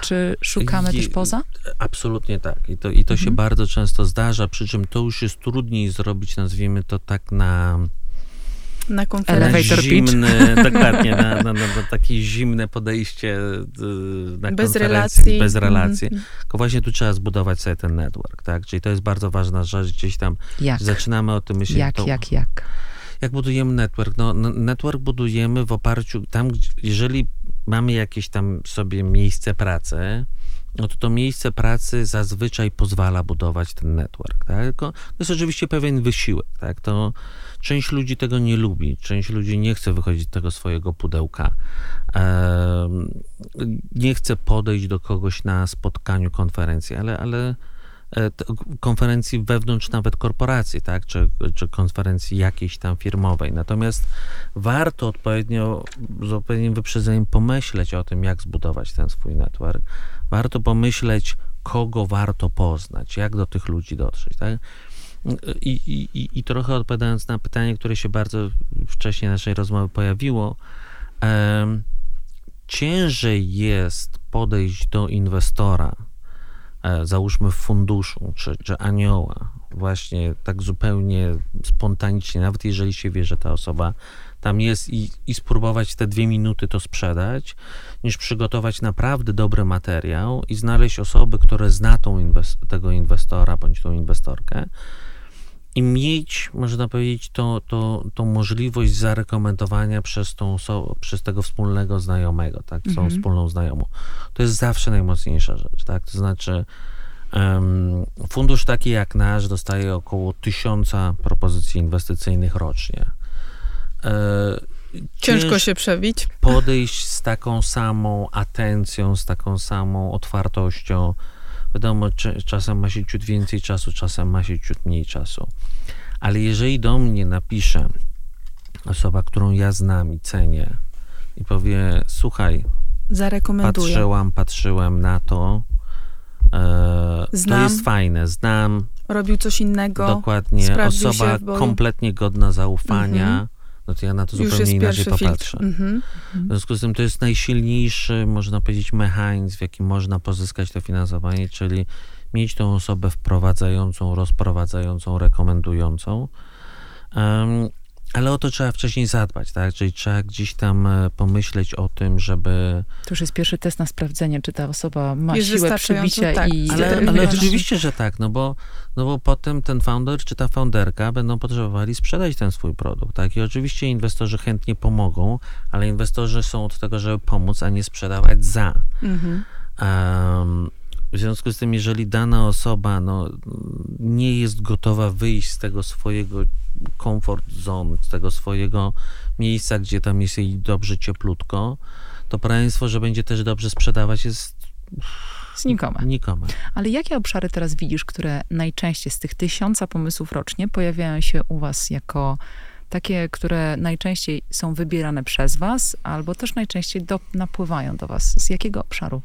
czy szukamy I, też poza? Absolutnie tak. I to, i to mhm. się bardzo często zdarza, przy czym to już jest trudniej zrobić, nazwijmy to tak na na konferencji. zimny, [LAUGHS] dokładnie, na, na, na, na, takie zimne podejście y, na bez relacji. bez relacji. Mm. Tylko właśnie tu trzeba zbudować sobie ten network, tak? Czyli to jest bardzo ważna rzecz, gdzieś tam jak? zaczynamy o tym myśleć. Jak, to, jak, jak? Jak budujemy network? No, network budujemy w oparciu, tam, jeżeli mamy jakieś tam sobie miejsce pracy, no to to miejsce pracy zazwyczaj pozwala budować ten network, tak? To jest oczywiście pewien wysiłek, tak? To część ludzi tego nie lubi, część ludzi nie chce wychodzić z tego swojego pudełka, nie chce podejść do kogoś na spotkaniu konferencji, ale, ale konferencji wewnątrz nawet korporacji, tak, czy, czy konferencji jakiejś tam firmowej. Natomiast warto odpowiednio, z odpowiednim wyprzedzeniem pomyśleć o tym, jak zbudować ten swój network. Warto pomyśleć, kogo warto poznać, jak do tych ludzi dotrzeć, tak? I, i, i trochę odpowiadając na pytanie, które się bardzo wcześniej naszej rozmowy pojawiło, um, ciężej jest podejść do inwestora, E, załóżmy w funduszu, czy, czy anioła, właśnie tak zupełnie spontanicznie, nawet jeżeli się wie, że ta osoba tam jest i, i spróbować te dwie minuty to sprzedać, niż przygotować naprawdę dobry materiał i znaleźć osoby, które zna tą inwest tego inwestora bądź tą inwestorkę, i mieć, można powiedzieć, to, to, tą możliwość zarekomendowania przez, tą, przez tego wspólnego znajomego, tak, tą mhm. wspólną znajomą. To jest zawsze najmocniejsza rzecz, tak, to znaczy um, fundusz taki jak nasz dostaje około tysiąca propozycji inwestycyjnych rocznie. E, Ciężko się przebić. Podejść z taką samą atencją, z taką samą otwartością, Wiadomo, czasem ma się ciut więcej czasu, czasem ma się ciut mniej czasu. Ale jeżeli do mnie napisze osoba, którą ja znam i cenię i powie, słuchaj, Zarekomenduję. patrzyłam, patrzyłem na to, e, znam, to jest fajne, znam. Robił coś innego. Dokładnie, osoba kompletnie godna zaufania. Mhm no to ja na to zupełnie inaczej popatrzę. Mm-hmm. W związku z tym to jest najsilniejszy, można powiedzieć, mechanizm, w jakim można pozyskać to finansowanie, czyli mieć tą osobę wprowadzającą, rozprowadzającą, rekomendującą. Um, ale o to trzeba wcześniej zadbać, tak? Czyli trzeba gdzieś tam e, pomyśleć o tym, żeby... To już jest pierwszy test na sprawdzenie, czy ta osoba ma Jest siłę przebicia tak. i... Ale, ale oczywiście, że tak, no bo, no bo potem ten founder czy ta founderka będą potrzebowali sprzedać ten swój produkt, tak? I oczywiście inwestorzy chętnie pomogą, ale inwestorzy są od tego, żeby pomóc, a nie sprzedawać za. Mhm. Em, w związku z tym, jeżeli dana osoba no, nie jest gotowa wyjść z tego swojego comfort zone, z tego swojego miejsca, gdzie tam jest jej dobrze cieplutko, to prawdopodobieństwo, że będzie też dobrze sprzedawać jest Znikome. nikome. Ale jakie obszary teraz widzisz, które najczęściej z tych tysiąca pomysłów rocznie pojawiają się u was jako takie, które najczęściej są wybierane przez was, albo też najczęściej do, napływają do was? Z jakiego obszaru?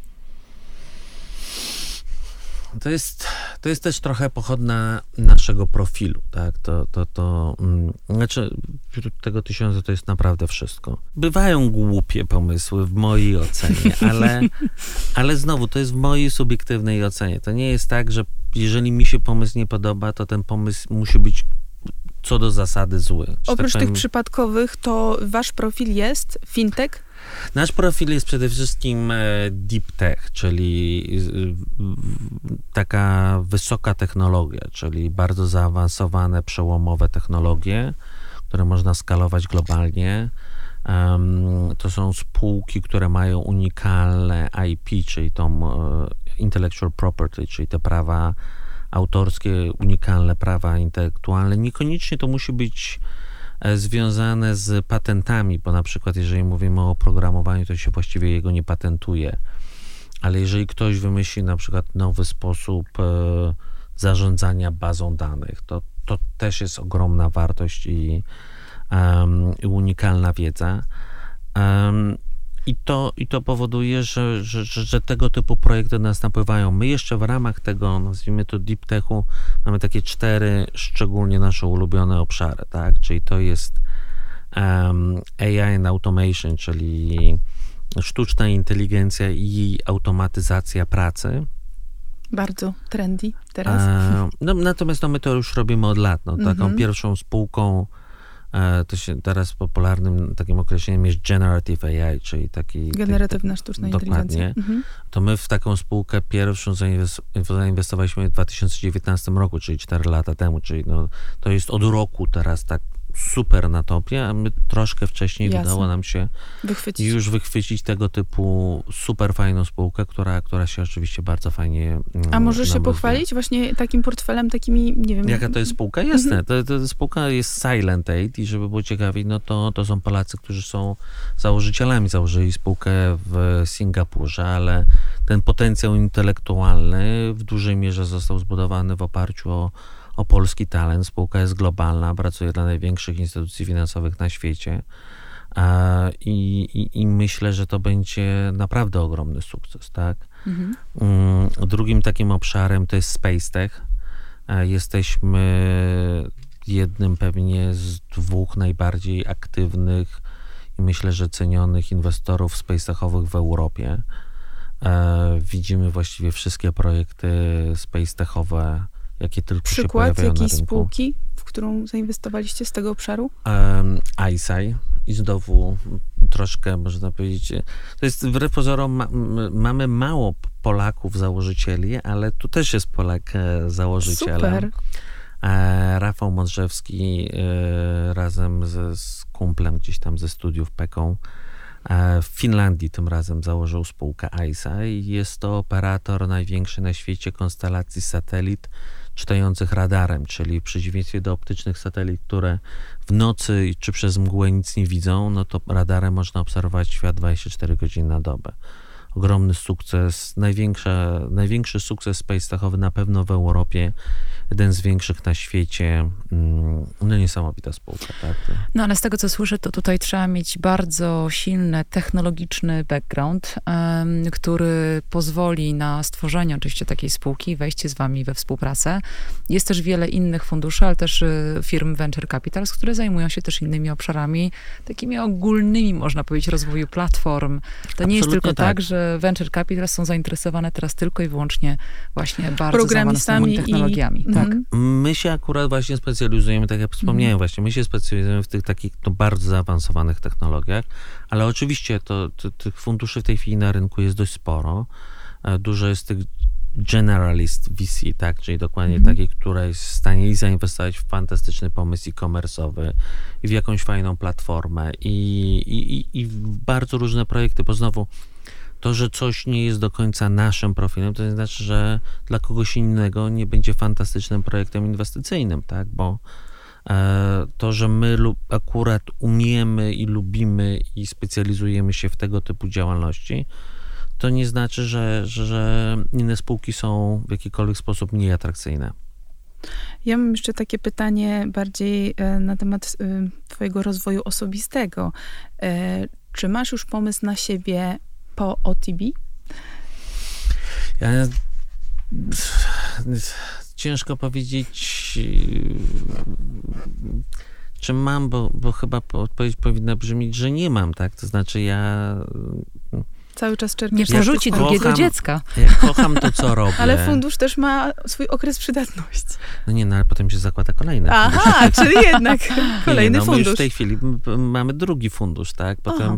To jest, to jest też trochę pochodna naszego profilu, tak? To, to, to, mm, znaczy, wśród tego tysiąca to jest naprawdę wszystko. Bywają głupie pomysły w mojej ocenie, ale, [LAUGHS] ale znowu, to jest w mojej subiektywnej ocenie. To nie jest tak, że jeżeli mi się pomysł nie podoba, to ten pomysł musi być co do zasady zły. Że tak Oprócz tych powiem, przypadkowych, to wasz profil jest fintech? Nasz profil jest przede wszystkim e, deep tech, czyli w- taka wysoka technologia, czyli bardzo zaawansowane, przełomowe technologie, które można skalować globalnie. To są spółki, które mają unikalne IP, czyli tą e, intellectual property, czyli te prawa autorskie, unikalne prawa intelektualne. Niekoniecznie to musi być e, związane z patentami, bo na przykład jeżeli mówimy o oprogramowaniu, to się właściwie jego nie patentuje. Ale jeżeli ktoś wymyśli na przykład nowy sposób e, zarządzania bazą danych, to, to też jest ogromna wartość i, em, i unikalna wiedza. Em, i to, I to powoduje, że, że, że, tego typu projekty do nas napływają. My jeszcze w ramach tego, nazwijmy to deep techu, mamy takie cztery szczególnie nasze ulubione obszary, tak? Czyli to jest um, AI and automation, czyli sztuczna inteligencja i automatyzacja pracy. Bardzo trendy teraz. E, no, natomiast no, my to już robimy od lat. No, taką Mhm. pierwszą spółką, to się teraz popularnym takim określeniem jest generative AI, czyli taki... Generatywna sztuczna dokładnie. inteligencja. Mhm. To my w taką spółkę pierwszą zainwes- zainwestowaliśmy w 2019 roku, czyli 4 lata temu, czyli no, to jest od roku teraz tak super na topie, a my troszkę wcześniej Jasne. udało nam się Wychwycić. już wychwycić tego typu super fajną spółkę, która, która się oczywiście bardzo fajnie mm, A możesz się pochwalić właśnie takim portfelem, takimi, nie wiem... Jaka to jest spółka? Jasne, to, to spółka jest Silent Aid i żeby było ciekawiej, no to, to są Polacy, którzy są założycielami. Założyli spółkę w Singapurze, ale ten potencjał intelektualny w dużej mierze został zbudowany w oparciu o, o polski talent. Spółka jest globalna, pracuje dla największych instytucji finansowych na świecie. E, I, i, I myślę, że to będzie naprawdę ogromny sukces, tak? Mhm. Mm, Drugim takim obszarem to jest Space Tech. E, Jesteśmy jednym pewnie z dwóch najbardziej aktywnych i myślę, że cenionych inwestorów space techowych w Europie. E, Widzimy właściwie wszystkie projekty space techowe, jakie tylko się Przykład jakiejś rynku. spółki, w którą zainwestowaliście z tego obszaru? um, ISAI i znowu troszkę, można powiedzieć, to jest wbrew pozorom, ma, mamy mało Polaków założycieli, ale tu też jest Polak e, założycielem. Super. E, Rafał Modrzewski e, razem ze, z kumplem gdzieś tam ze studiów Peką w Finlandii tym razem założył spółkę ISA i jest to operator największy na świecie konstelacji satelit czytających radarem, czyli w przeciwieństwie do optycznych satelit, które w nocy czy przez mgłę nic nie widzą, no to radarem można obserwować świat 24 godziny na dobę. Ogromny sukces, największa, największy sukces space techowy na pewno w Europie, jeden z większych na świecie. Mm, No niesamowita spółka, tak? No ale z tego, co słyszę, to tutaj trzeba mieć bardzo silny technologiczny background, em, który pozwoli na stworzenie oczywiście takiej spółki, wejście z wami we współpracę. Jest też wiele innych funduszy, ale też y, firm venture capitals, które zajmują się też innymi obszarami, takimi ogólnymi, można powiedzieć, rozwoju platform. To nie jest Absolutnie tylko tak, tak. że Venture Capital są zainteresowane teraz tylko i wyłącznie właśnie bardzo zaawansowanymi technologiami. I, tak. Mm. My się akurat właśnie specjalizujemy, tak jak wspomniałem mm. właśnie, my się specjalizujemy w tych takich no, bardzo zaawansowanych technologiach, ale oczywiście to, to, tych funduszy w tej chwili na rynku jest dość sporo. E, dużo jest tych generalist VC, tak? Czyli dokładnie mm. taki, który jest w stanie i zainwestować w fantastyczny pomysł e-commerce'owy i w jakąś fajną platformę i, i, i w bardzo różne projekty, bo znowu to, że coś nie jest do końca naszym profilem, to nie znaczy, że dla kogoś innego nie będzie fantastycznym projektem inwestycyjnym, tak? Bo e, to, że my akurat umiemy i lubimy i specjalizujemy się w tego typu działalności, to nie znaczy, że, że inne spółki są w jakikolwiek sposób mniej atrakcyjne. Ja mam jeszcze takie pytanie bardziej e, na temat e, Twojego rozwoju osobistego. Czy masz już pomysł na siebie po OTB? Ja, ciężko powiedzieć, czy mam, bo, bo chyba odpowiedź powinna brzmieć, że nie mam, tak? To znaczy ja cały czas czerpiesz. Nie porzuci drugiego dziecka. Ja kocham to, co [LAUGHS] robię. Ale fundusz też ma swój okres przydatności. No nie, no ale potem się zakłada kolejny Aha, fundusz. [LAUGHS] czyli jednak kolejny [LAUGHS] nie, no, fundusz. My już w tej chwili mamy drugi fundusz, tak? Potem, Aha.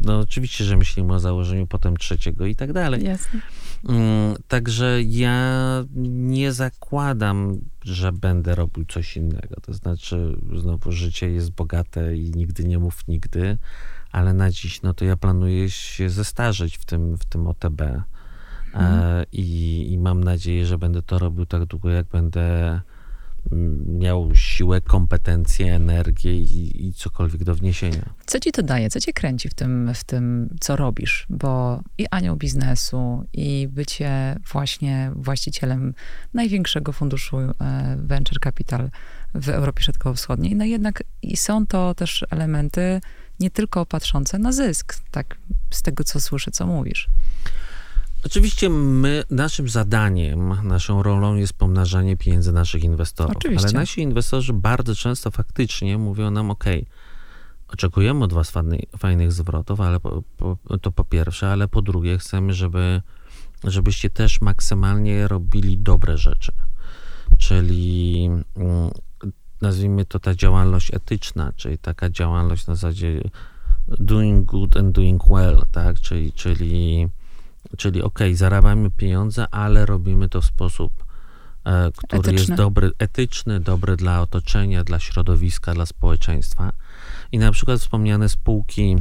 no oczywiście, że myślimy o założeniu potem trzeciego i tak dalej. Jasne. Mm, także ja nie zakładam, że będę robił coś innego. To znaczy, znowu życie jest bogate i nigdy nie mów nigdy ale na dziś, no to ja planuję się zestarzeć w tym, w tym OTB. E, mhm. i, I mam nadzieję, że będę to robił tak długo, jak będę mm, miał siłę, kompetencje, energię i, i, cokolwiek do wniesienia. Co ci to daje? Co cię kręci w tym, w tym, co robisz? Bo i anioł biznesu, i bycie właśnie właścicielem największego funduszu e, Venture Capital w Europie Środkowo-Wschodniej, no jednak i są to też elementy nie tylko patrzące na zysk, tak z tego, co słyszę, co mówisz. Oczywiście my, naszym zadaniem, naszą rolą jest pomnażanie pieniędzy naszych inwestorów. Oczywiście. Ale nasi inwestorzy bardzo często faktycznie mówią nam, ok, oczekujemy od was fajnych, fajnych zwrotów, ale po, po, to po pierwsze, ale po drugie chcemy, żeby, żebyście też maksymalnie robili dobre rzeczy. Czyli mm, nazwijmy to ta działalność etyczna, czyli taka działalność na zasadzie doing good and doing well, tak, czyli, czyli, czyli ok, zarabiamy pieniądze, ale robimy to w sposób, e, który etyczny. jest dobry, etyczny, dobry dla otoczenia, dla środowiska, dla społeczeństwa. I na przykład wspomniane spółki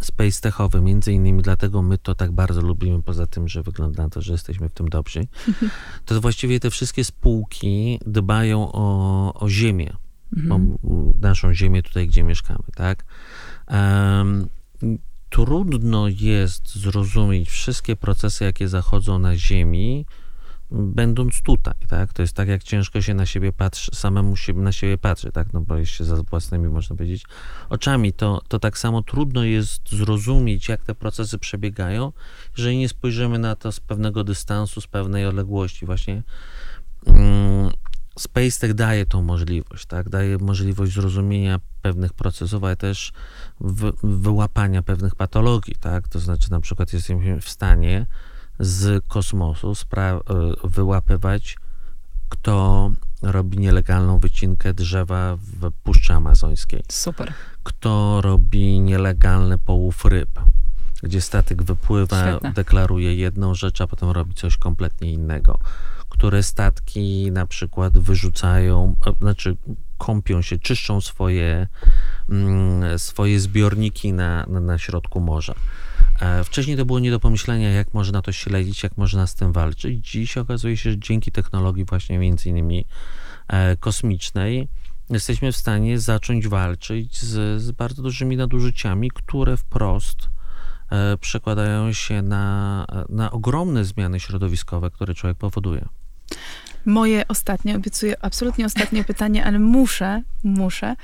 space techowy, między innymi dlatego my to tak bardzo lubimy, poza tym, że wygląda na to, że jesteśmy w tym dobrzy, [LAUGHS] to właściwie te wszystkie spółki dbają o, o ziemię, mhm. o naszą ziemię tutaj, gdzie mieszkamy, tak? Um, trudno jest zrozumieć wszystkie procesy, jakie zachodzą na ziemi, będąc tutaj, tak? To jest tak, jak ciężko się na siebie patrzy, samemu się na siebie patrzy, tak? No bo jest się za własnymi, można powiedzieć, oczami. To, to tak samo trudno jest zrozumieć, jak te procesy przebiegają, jeżeli nie spojrzymy na to z pewnego dystansu, z pewnej odległości. Właśnie mm, SpaceTech daje tą możliwość, tak? Daje możliwość zrozumienia pewnych procesów, ale też wy, wyłapania pewnych patologii, tak? To znaczy na przykład jesteśmy w stanie z kosmosu e, wyłapywać, kto robi nielegalną wycinkę drzewa w Puszczy Amazońskiej. Super. Kto robi nielegalny połów ryb, gdzie statek wypływa, Świetne. deklaruje jedną rzecz, a potem robi coś kompletnie innego. Które statki na przykład wyrzucają, znaczy kąpią się, czyszczą swoje, mm, swoje zbiorniki na, na środku morza. E, wcześniej to było nie do pomyślenia, jak można to śledzić, jak można z tym walczyć. Dziś okazuje się, że dzięki technologii właśnie między innymi e, kosmicznej jesteśmy w stanie zacząć walczyć z, z bardzo dużymi nadużyciami, które wprost e, przekładają się na, na ogromne zmiany środowiskowe, które człowiek powoduje. Moje ostatnie, obiecuję absolutnie ostatnie pytanie, ale muszę, muszę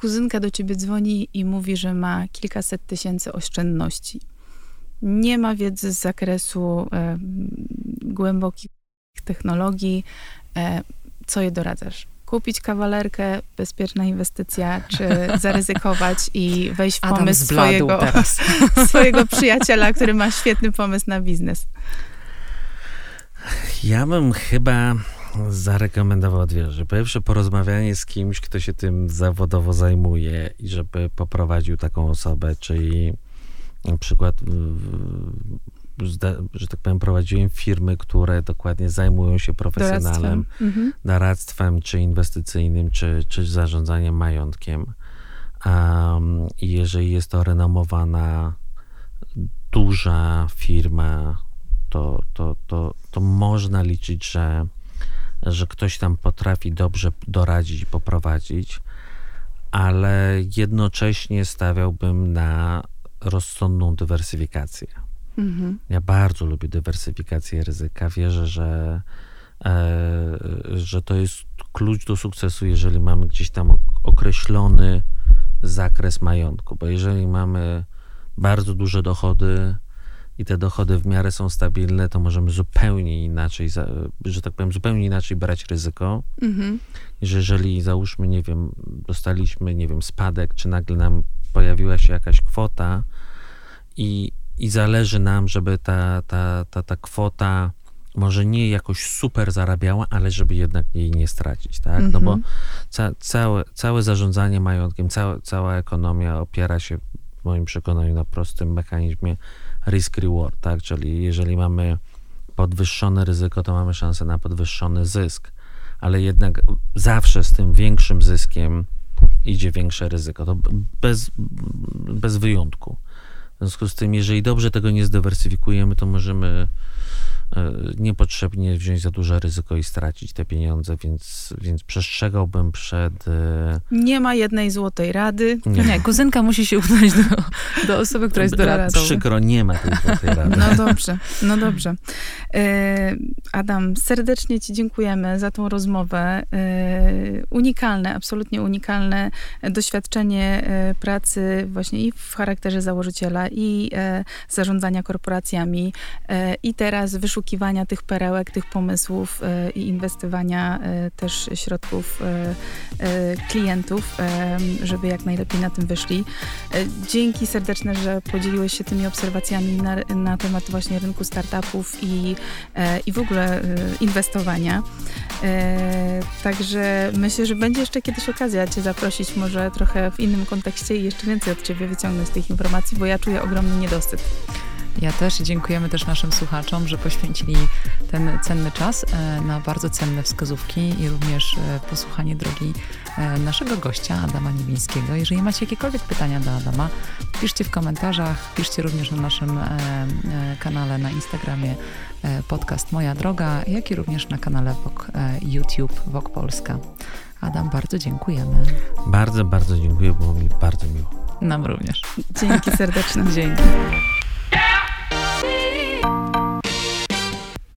kuzynka do ciebie dzwoni i mówi, że ma kilkaset tysięcy oszczędności. Nie ma wiedzy z zakresu e, głębokich technologii. E, co je doradzasz? kupić kawalerkę, bezpieczna inwestycja, czy [LAUGHS] zaryzykować i wejść w Adam pomysł swojego, [LAUGHS] swojego przyjaciela, który ma świetny pomysł na biznes. Ja bym chyba zarekomendował dwie rzeczy. Pierwsze, porozmawianie z kimś, kto się tym zawodowo zajmuje i żeby poprowadził taką osobę, czyli na przykład, że tak powiem, prowadziłem firmy, które dokładnie zajmują się profesjonalem, Doradztwem. Mhm. doradztwem, czy inwestycyjnym, czy, czy zarządzaniem majątkiem. Um, I jeżeli jest to renomowana, duża firma, to, to, to, to można liczyć, że, że ktoś tam potrafi dobrze doradzić i poprowadzić, ale jednocześnie stawiałbym na rozsądną dywersyfikację. Mhm. Ja bardzo lubię dywersyfikację ryzyka. Wierzę, że, e, że to jest klucz do sukcesu, jeżeli mamy gdzieś tam ok- określony zakres majątku, bo jeżeli mamy bardzo duże dochody i te dochody w miarę są stabilne, to możemy zupełnie inaczej, że tak powiem, zupełnie inaczej brać ryzyko Mhm. że jeżeli załóżmy, nie wiem, dostaliśmy, nie wiem, spadek, czy nagle nam pojawiła się jakaś kwota i, i zależy nam, żeby ta, ta, ta, ta kwota może nie jakoś super zarabiała, ale żeby jednak jej nie stracić, tak? No bo Mhm. ca, całe, całe zarządzanie majątkiem, cała, cała ekonomia opiera się w moim przekonaniu na prostym mechanizmie risk-reward, tak? Czyli jeżeli mamy podwyższone ryzyko, to mamy szansę na podwyższony zysk, ale jednak zawsze z tym większym zyskiem idzie większe ryzyko. To bez, bez wyjątku. W związku z tym, jeżeli dobrze tego nie zdywersyfikujemy, to możemy niepotrzebnie wziąć za duże ryzyko i stracić te pieniądze, więc, więc przestrzegałbym przed. e, Nie ma jednej złotej rady. Nie, Nie, kuzynka musi się udać do, do osoby, która jest [LAUGHS] doradcą. Przykro, nie ma tej złotej rady. No dobrze, no dobrze. E, Adam, serdecznie Ci dziękujemy za tą rozmowę. E, Unikalne, absolutnie unikalne doświadczenie e, pracy właśnie i w charakterze założyciela, i e, zarządzania korporacjami, e, i teraz wyszukiwania tych perełek, tych pomysłów e, i inwestowania e, też środków e, klientów, żeby jak najlepiej na tym wyszli. Dzięki serdeczne, że podzieliłeś się tymi obserwacjami na, na temat właśnie rynku startupów i, i w ogóle inwestowania. Także myślę, że będzie jeszcze kiedyś okazja Cię zaprosić może trochę w innym kontekście i jeszcze więcej od Ciebie wyciągnąć tych informacji, bo ja czuję ogromny niedosyt. Ja też i dziękujemy też naszym słuchaczom, że poświęcili ten cenny czas e, na bardzo cenne wskazówki i również e, posłuchanie drogi e, naszego gościa, Adama Niewińskiego. Jeżeli macie jakiekolwiek pytania do Adama, piszcie w komentarzach, piszcie również na naszym kanale na Instagramie podcast Moja Droga, jak i również na kanale VOG, e, YouTube VOG Polska. Adam, bardzo dziękujemy. Bardzo, bardzo dziękuję, było mi bardzo miło. Nam również. Dzięki [LAUGHS] serdeczne. Dzięki.